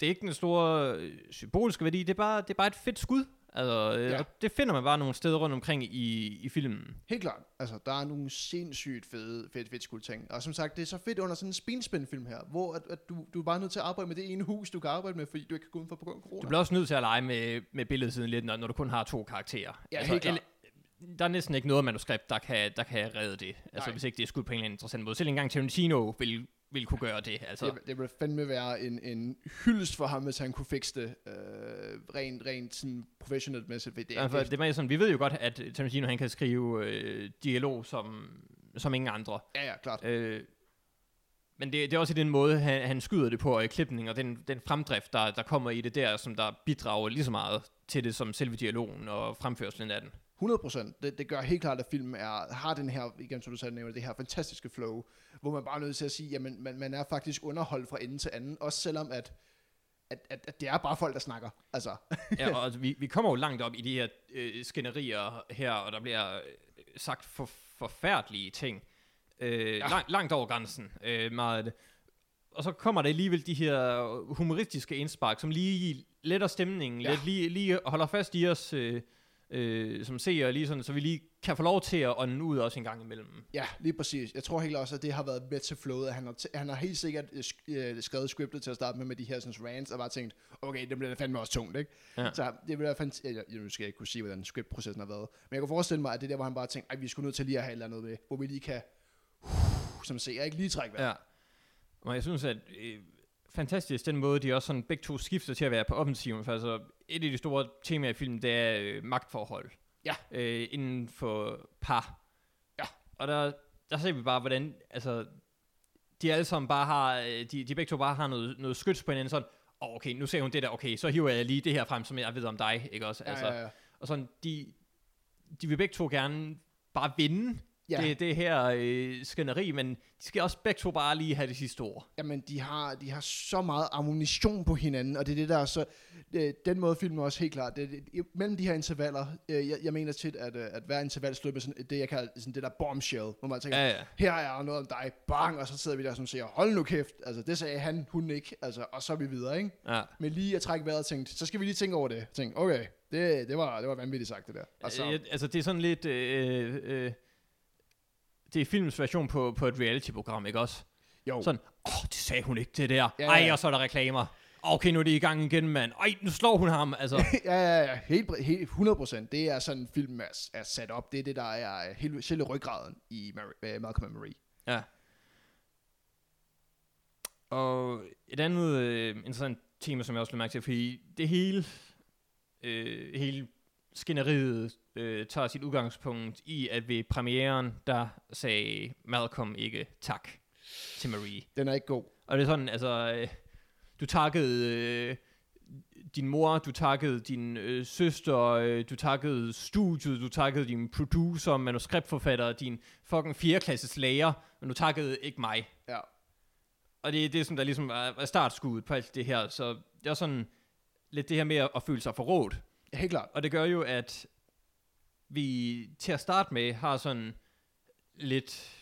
det er ikke den store øh, symbolske værdi, det er bare, det er bare et fedt skud. Altså, øh, Ja. det finder man bare nogle steder rundt omkring i, i filmen. Helt klart. Altså, der er nogle sindssygt fede, fedt, fedt skud ting. Og som sagt, det er så fedt under sådan en spinspin-film her, hvor at, at du, du er bare nødt til at arbejde med det ene hus, du kan arbejde med, fordi du ikke kan gå ud for på grund af corona. Du bliver også nødt til at lege med, med billedsiden lidt, når, når du kun har to karakterer. Ja, helt klart. Der er næsten ikke noget manuskript, der kan, der kan redde det. Altså, Nej. hvis ikke det er skudt på en eller anden interessant måde. Selv engang Tarantino vil, vil kunne gøre det. Altså, Det, det ville fandme være en, en hyldest for ham, hvis han kunne fikse det øh, rent, rent sådan professionelt mæssigt. Det, er, altså, det, det er sådan, vi ved jo godt, at Tarantino han kan skrive øh, dialog som, som ingen andre. ja, ja, klart. Øh, men det, det er også i den måde, han, han skyder det på, og i klipning, og den, den fremdrift, der, der kommer i det der, som der bidrager lige så meget til det, som selve dialogen og fremførselen af den. 100%. Det, det gør helt klart, at filmen er, har den her, igen som du sagde, nævner, det her fantastiske flow, hvor man bare er nødt til at sige, jamen man, man er faktisk underholdt fra ende til anden, også selvom at, at, at, at det er bare folk, der snakker. Altså, ja, og altså, vi, vi kommer jo langt op i de her øh, skænderier her, og der bliver øh, sagt for, forfærdelige ting. Øh, Ja. langt, langt over grænsen, øh, meget af det. Og så kommer der alligevel de her humoristiske indspark, som lige letter stemningen, Ja. lidt, lige, lige holder fast i os øh, øh, som seere, lige sådan, så vi lige kan få lov til at ånde ud også en gang imellem. Ja, lige præcis. Jeg tror helt også, at det har været med til flowet. Han har, t- han har helt sikkert øh, øh, skrevet scriptet til at starte med, med de her sådan, rants, og bare tænkt, okay, det bliver da fandme også tungt, ikke? Ja. Så det være fantastisk. Jeg, jeg, nu skal jeg ikke kunne sige, hvordan scriptprocessen har været. Men jeg kan forestille mig, at det er der, hvor han bare tænkte, at vi skulle nødt til lige at have et eller andet med, hvor vi lige kan, uh, som ser, ikke lige trække vejret. Ja. Og jeg synes, at øh, fantastisk den måde, de også sådan begge to skifter til at være på offensiven. For altså, et af de store temaer i filmen, det er øh, magtforhold. Ja. Øh, inden for par. Ja. Og der, der ser vi bare, hvordan, altså, de alle sammen bare har, øh, de, de begge to bare har noget, noget skyts på hinanden, sådan, oh, okay, nu ser hun det der, okay, så hiver jeg lige det her frem, som jeg ved om dig, ikke også? Ja, Altså, ja, ja. Og sådan, de, de vil begge to gerne bare vinde Ja. det, det her øh, skænderi, men de skal også begge to bare lige have det sidste ord. Jamen, de har, de har så meget ammunition på hinanden, og det er det, der er så... Øh, den måde filmen også helt klart, det, det, mellem de her intervaller, øh, jeg, jeg mener tit, at, øh, at hver interval slutter med sådan, det, jeg kalder sådan det der bombshell, hvor man tænker, Ja, ja. her er noget om dig, bang, og så sidder vi der som siger, hold nu kæft, altså det sagde han, hun ikke, altså, og så er vi videre, ikke? ja. Men lige at trække vejret og tænkte, så skal vi lige tænke over det. Tænkte, okay, det, det, var, det var vanvittigt sagt, det der. Og så, Altså, altså, det er sådan lidt... Øh, øh, det er filmens version på, på et reality-program, ikke også? jo, Sådan, åh, oh, det sagde hun ikke, det der. Ja, Ja, Ej, og så er der reklamer. Okay, nu er det i gang igen, mand. Ej, nu slår hun ham. Altså, ja, ja, ja, helt, helt 100%. Det er sådan, film er, er sat op. Det er det, der er hele, selve ryggraden i Mary, uh, Malcolm and Marie. ja. Og et andet øh, interessant tema, som jeg også vil mærke til, fordi det hele, øh, hele skænderiet øh, tager sit udgangspunkt i, at ved premieren, der sagde Malcolm ikke tak til Marie. Den er ikke god. Og det er sådan, altså, øh, du takkede øh, din mor, du takkede din øh, søster, øh, du takkede studiet, du takkede din producer, manuskriptforfatter, din fucking fjerdeklasses lærer, men du takkede ikke mig. Ja. Og det er det, som der ligesom er startskuddet på alt det her, så det er sådan lidt det her med at føle sig forrådt. Ja, helt klart. Og det gør jo, at vi til at starte med har sådan lidt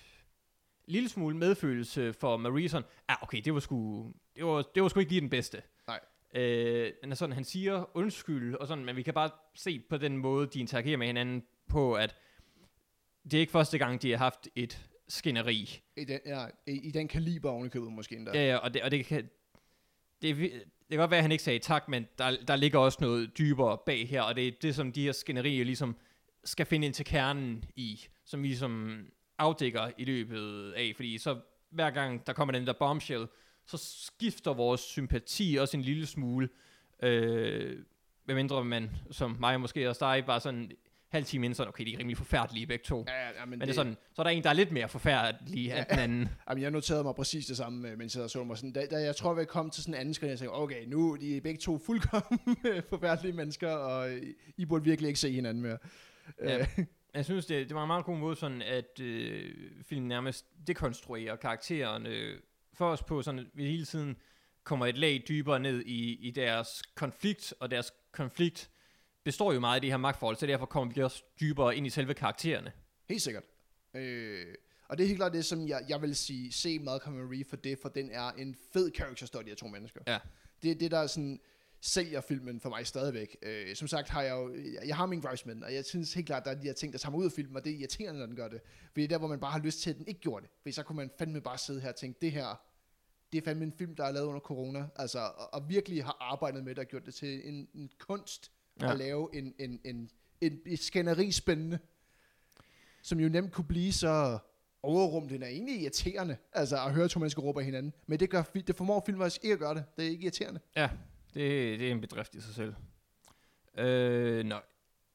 lille smule medfølelse for Marie sådan, ah, okay, det var sgu, det var, det var sgu ikke lige den bedste. Nej. Øh, men sådan, han siger undskyld, og sådan, men vi kan bare se på den måde, de interagerer med hinanden på, at det er ikke første gang, de har haft et skænderi. I den, ja, i, i den kaliber ovenikøbet måske endda. Ja, ja, og det, og det kan... Det, vi- det kan godt være, at han ikke sagde tak, men der, der ligger også noget dybere bag her, og det er det, som de her skænderier ligesom skal finde ind til kernen i, som vi ligesom afdækker i løbet af, fordi så hver gang der kommer den der bombshell, så skifter vores sympati også en lille smule, øh, medmindre man, som mig måske også dig, bare sådan halv time inden sådan, okay, de er rimelig forfærdelige begge to. Ja, ja, ja, men, Men det er sådan, så er der en, der er lidt mere forfærdelig end den anden. Jamen, jeg noterede mig præcis det samme, øh, mens jeg så mig sådan, da, da jeg tror, vi kom til sådan en anden skridt, jeg tænkte, okay, nu er de begge to fuldkommen forfærdelige mennesker, og øh, I burde virkelig ikke se hinanden mere. Ja. Øh, Jeg synes, det, det var en meget god måde, sådan at øh, filmen nærmest dekonstruerer karaktererne for os på, sådan at vi hele tiden kommer et lag dybere ned i, i deres konflikt, og deres konflikt består jo meget af det her magtforhold, så derfor kommer vi også dybere ind i selve karaktererne. Helt sikkert. Øh, og det er helt klart det, som jeg, jeg vil sige, se Malcolm Marie for det, for den er en fed character study af to mennesker. Ja. Det er det, der sådan sælger filmen for mig stadigvæk. Øh, som sagt har jeg jo, jeg, jeg har min den, og jeg synes helt klart, der er de her ting, der tager mig ud af filmen, og det er irriterende, når den gør det. Fordi det er der, hvor man bare har lyst til, at den ikke gjorde det. Fordi så kunne man fandme bare sidde her og tænke, det her, det er fandme en film, der er lavet under corona, altså, og, og virkelig har arbejdet med det og gjort det til en, en kunst ja. At lave en, en, en, en, et skænderi spændende, som jo nemt kunne blive så overrumlende og egentlig irriterende, altså at høre to mennesker råbe af hinanden. Men det, gør, det formår filmen faktisk ikke at gøre det. Det er ikke irriterende. Ja, det, det er en bedrift i sig selv. Øh, nå.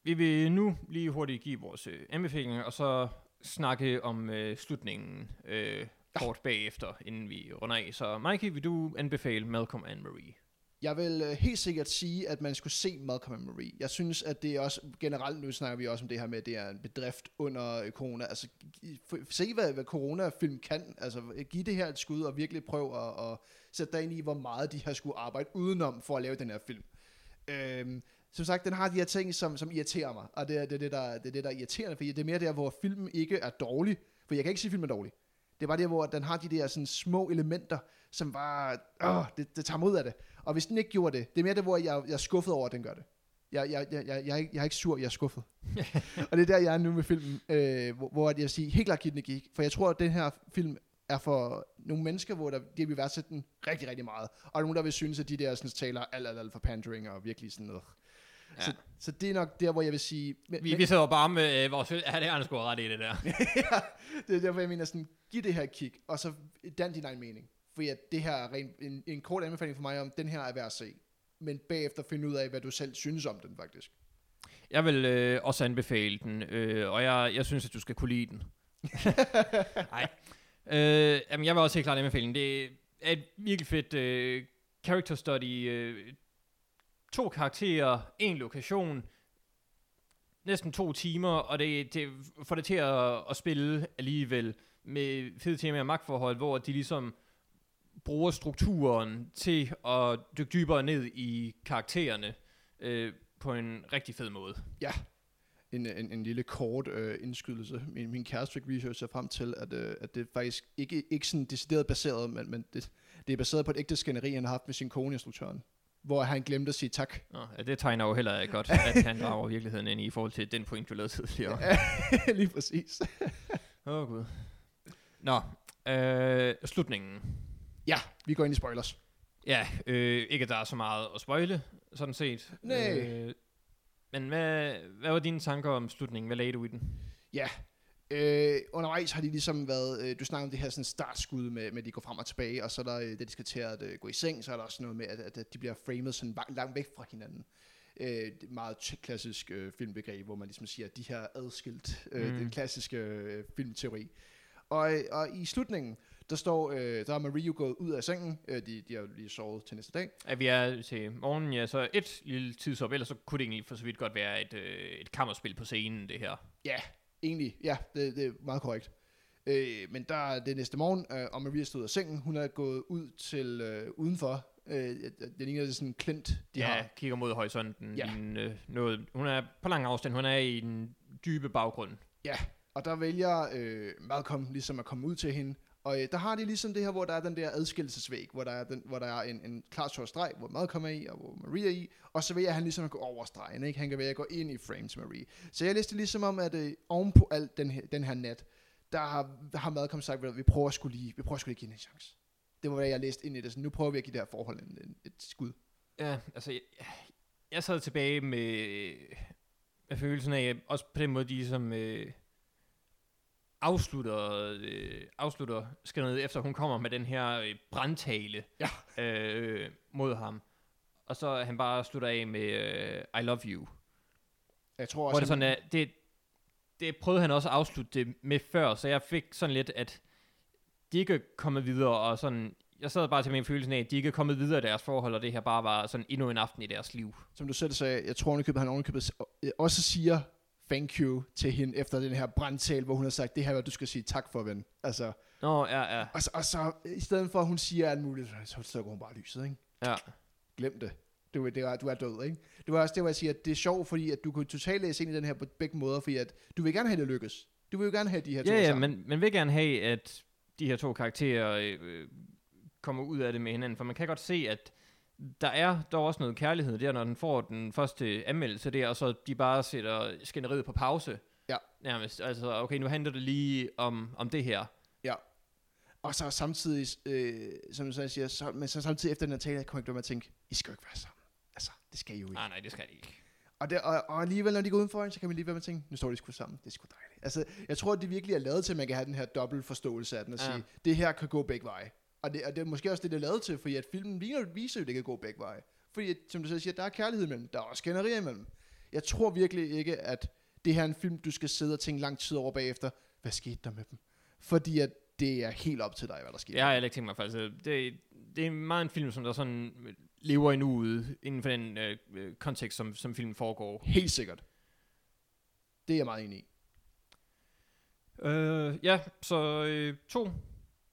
Vi vil nu lige hurtigt give vores øh, anbefalinger, og så snakke om øh, slutningen øh, kort bagefter, inden vi runder af. Så Mikey, vil du anbefale Malcolm and Marie? Jeg vil øh, helt sikkert sige, at man skulle se Malcolm and Marie. Jeg synes, at det er også, generelt nu snakker vi også om det her med, at det er en bedrift under øh, corona. Altså, se hvad, hvad coronafilm kan. Altså, give det her et skud og virkelig prøv at, at sætte dig ind i, hvor meget de har skulle arbejde udenom for at lave den her film. Øhm, som sagt, den har de her ting, som, som irriterer mig, og det er det, er det, der, det er det, der er irriterende, fordi det er mere der, hvor filmen ikke er dårlig, for jeg kan ikke sige, at filmen er dårlig. Det var det, hvor den har de der sådan små elementer, som bare, åh, det, det tager mig ud af det. Og hvis den ikke gjorde det, det er mere det, hvor jeg, jeg er skuffet over, at den gør det. Jeg, jeg, jeg, jeg, jeg, er ikke, jeg er ikke sur, jeg er skuffet. og det er der, jeg er nu med filmen, øh, hvor, hvor jeg vil sige, helt klart giv den et gik. For jeg tror, at den her film er for nogle mennesker, hvor der, de vil værdsætte den rigtig, rigtig meget. Og der er nogen, der vil synes, at de der sådan, taler alt, alt, alt for pandering og virkelig sådan noget. Ja. Så, så det er nok der, hvor jeg vil sige... Men, Vi, vi sidder bare med øh, vores... Ja, det er sgu ret i det der. ja, det er derfor, jeg mener sådan, giv det her et kig, og så dan din egen mening. Fordi at det her er rent, en, en kort anbefaling for mig om, den her er værd at se. Men bagefter finde ud af, hvad du selv synes om den, faktisk. Jeg vil øh, også anbefale den, øh, og jeg, jeg synes, at du skal kunne lide den. Nej. Øh, jamen, jeg vil også helt klart anbefale den. Det er et virkelig fedt øh, character study. Øh, to karakterer, en lokation, næsten to timer, og det, det får det til at, at spille alligevel med fede temaer og magtforhold, hvor de ligesom bruger strukturen til at dykke dybere ned i karaktererne øh, på en rigtig fed måde. En, en, en lille kort øh, indskydelse. Min, min kæreste fik research sig frem til, at, øh, at det faktisk ikke, ikke sådan decideret baseret, men, men det, det er baseret på et ægte skænderi, han har haft med sin kone, instruktøren. Hvor han glemte at sige tak. Nå, ja, det tegner jo heller ikke godt, at han drager virkeligheden ind i forhold til den point, du lavede tidligere. Lige præcis. Åh, oh, gud. Nå, øh, slutningen. Ja, vi går ind i spoilers. Ja, øh, ikke at der er så meget at spoile, sådan set. Nej. Øh, men hvad, hvad var dine tanker om slutningen? Hvad lagde du i den? Ja. Øh, undervejs har de ligesom været, øh, du snakker om det her sådan startskud med, med, at de går frem og tilbage, og så er der, øh, da de skal til at øh, gå i seng, så er der også noget med, at, at, de bliver framed sådan langt, væk fra hinanden. Øh, meget klassisk øh, filmbegreb, hvor man ligesom siger, at de her er adskilt, øh, Mm. den klassiske øh, filmteori. Og, og i slutningen, der står, øh, der er Marie gået ud af sengen, øh, de, de har lige sovet til næste dag, At vi er til morgenen, ja, så et lille tidsop, ellers så kunne det egentlig for så vidt godt være et, øh, et kammerspil på scenen, det her. Ja, egentlig. Ja, det, det er meget korrekt. Øh, men der er det næste morgen, øh, og Maria stod af sengen. Hun er gået ud til øh, udenfor. Øh, det ligner det er sådan en klint, de ja, har. kigger mod horisonten. Ja. Ja. En, øh, noget, hun er på lang afstand, hun er i den dybe baggrund. Og der vælger øh, Malcolm ligesom at komme ud til hende. Og øh, der har de ligesom det her, hvor der er den der adskillelsesvæg, hvor der er, den, hvor der er en, en klar sort streg, hvor Malcolm er i, og hvor Maria er i. Og så vælger han ligesom at gå over stregen, ikke? Han kan vælge at gå ind i frame til Marie. Så jeg læste ligesom om, at øh, ovenpå alt den her, den her nat, der har, har Malcolm sagt, at vi prøver at skulle lige, vi prøver at skulle lige give hende en chance. Det var, hvad jeg læste ind i det. Så nu prøver vi at give det her forhold en, en, et skud. Ja, altså, jeg, jeg sad tilbage med, med følelsen af, også på den måde, de ligesom øh, afslutter, øh, afslutter skænderiet, efter hun kommer med den her øh, brandtale Ja. øh, mod ham. Og så han bare slutter af med øh, I love you. Jeg tror Hvor også, det sådan er, det, det prøvede han også at afslutte det med før, så jeg fik sådan lidt, at de ikke er kommet videre, og sådan, jeg sad bare til min følelse af, at de ikke er kommet videre i deres forhold, og det her bare var sådan endnu en aften i deres liv. som du selv sagde, jeg tror ovenikøbet, han ovenikøbet også siger thank you til hende efter den her brandtale, hvor hun har sagt, det her er, hvad du skal sige tak for, ven. Altså, Nå, ja, ja, og, så, og så, i stedet for, at hun siger alt muligt, så slukker hun bare lyset, ikke? ja. Glem det. Du, det er, du er død, ikke? Det var også det, hvor jeg siger, at det er sjovt, fordi at du kunne totalt læse ind i den her på begge måder, fordi at du vil gerne have det lykkes. Du vil jo gerne have de her to Ja, ja, sammen. men man vil gerne have, at de her to karakterer øh, kommer ud af det med hinanden, for man kan godt se, at der er dog også noget kærlighed der, når den får den første anmeldelse der, og så de bare sætter skænderiet på pause. Ja. Nærmest. Altså, okay, nu handler det lige om, om det her. Og så samtidig, øh, som så siger, så, men så samtidig efter den her tale, kommer jeg ikke med at tænke, I skal jo ikke være sammen. Altså, det skal I jo ikke. Nej, nej, det skal det ikke. Og, det, og, og alligevel, når de går udenfor, så kan man lige være med at tænke, nu står de sgu sammen, det er sgu dejligt. Altså, jeg tror, at det virkelig er lavet til, at man kan have den her dobbelt forståelse af den, og Ja. sige, det her kan gå begge veje. Og det, og det er måske også det, det er lavet til, fordi at filmen viser, jo, det kan gå begge veje. Fordi, som du selv siger, der er kærlighed imellem, der er også skænderier imellem. Jeg tror virkelig ikke, at det her er en film, du skal sidde og tænke lang tid over bagefter, hvad skete der med dem? Fordi at det er helt op til dig, hvad der sker. Jeg har heller ikke tænkt mig faktisk. øh, Det, det er meget en film, som der sådan lever i nuet, inden for den øh, øh, kontekst, som, som filmen foregår. Helt sikkert. Det er jeg meget enig i. Øh, ja, så øh, to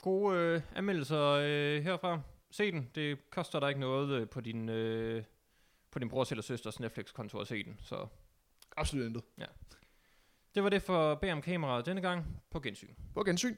gode øh, anmeldelser øh, herfra. Se den. Det koster dig ikke noget øh, på din øh, på din brors eller søsters Netflix-konto at se den. Så Absolut intet. det var det for om kameraet denne gang. På gensyn. På gensyn.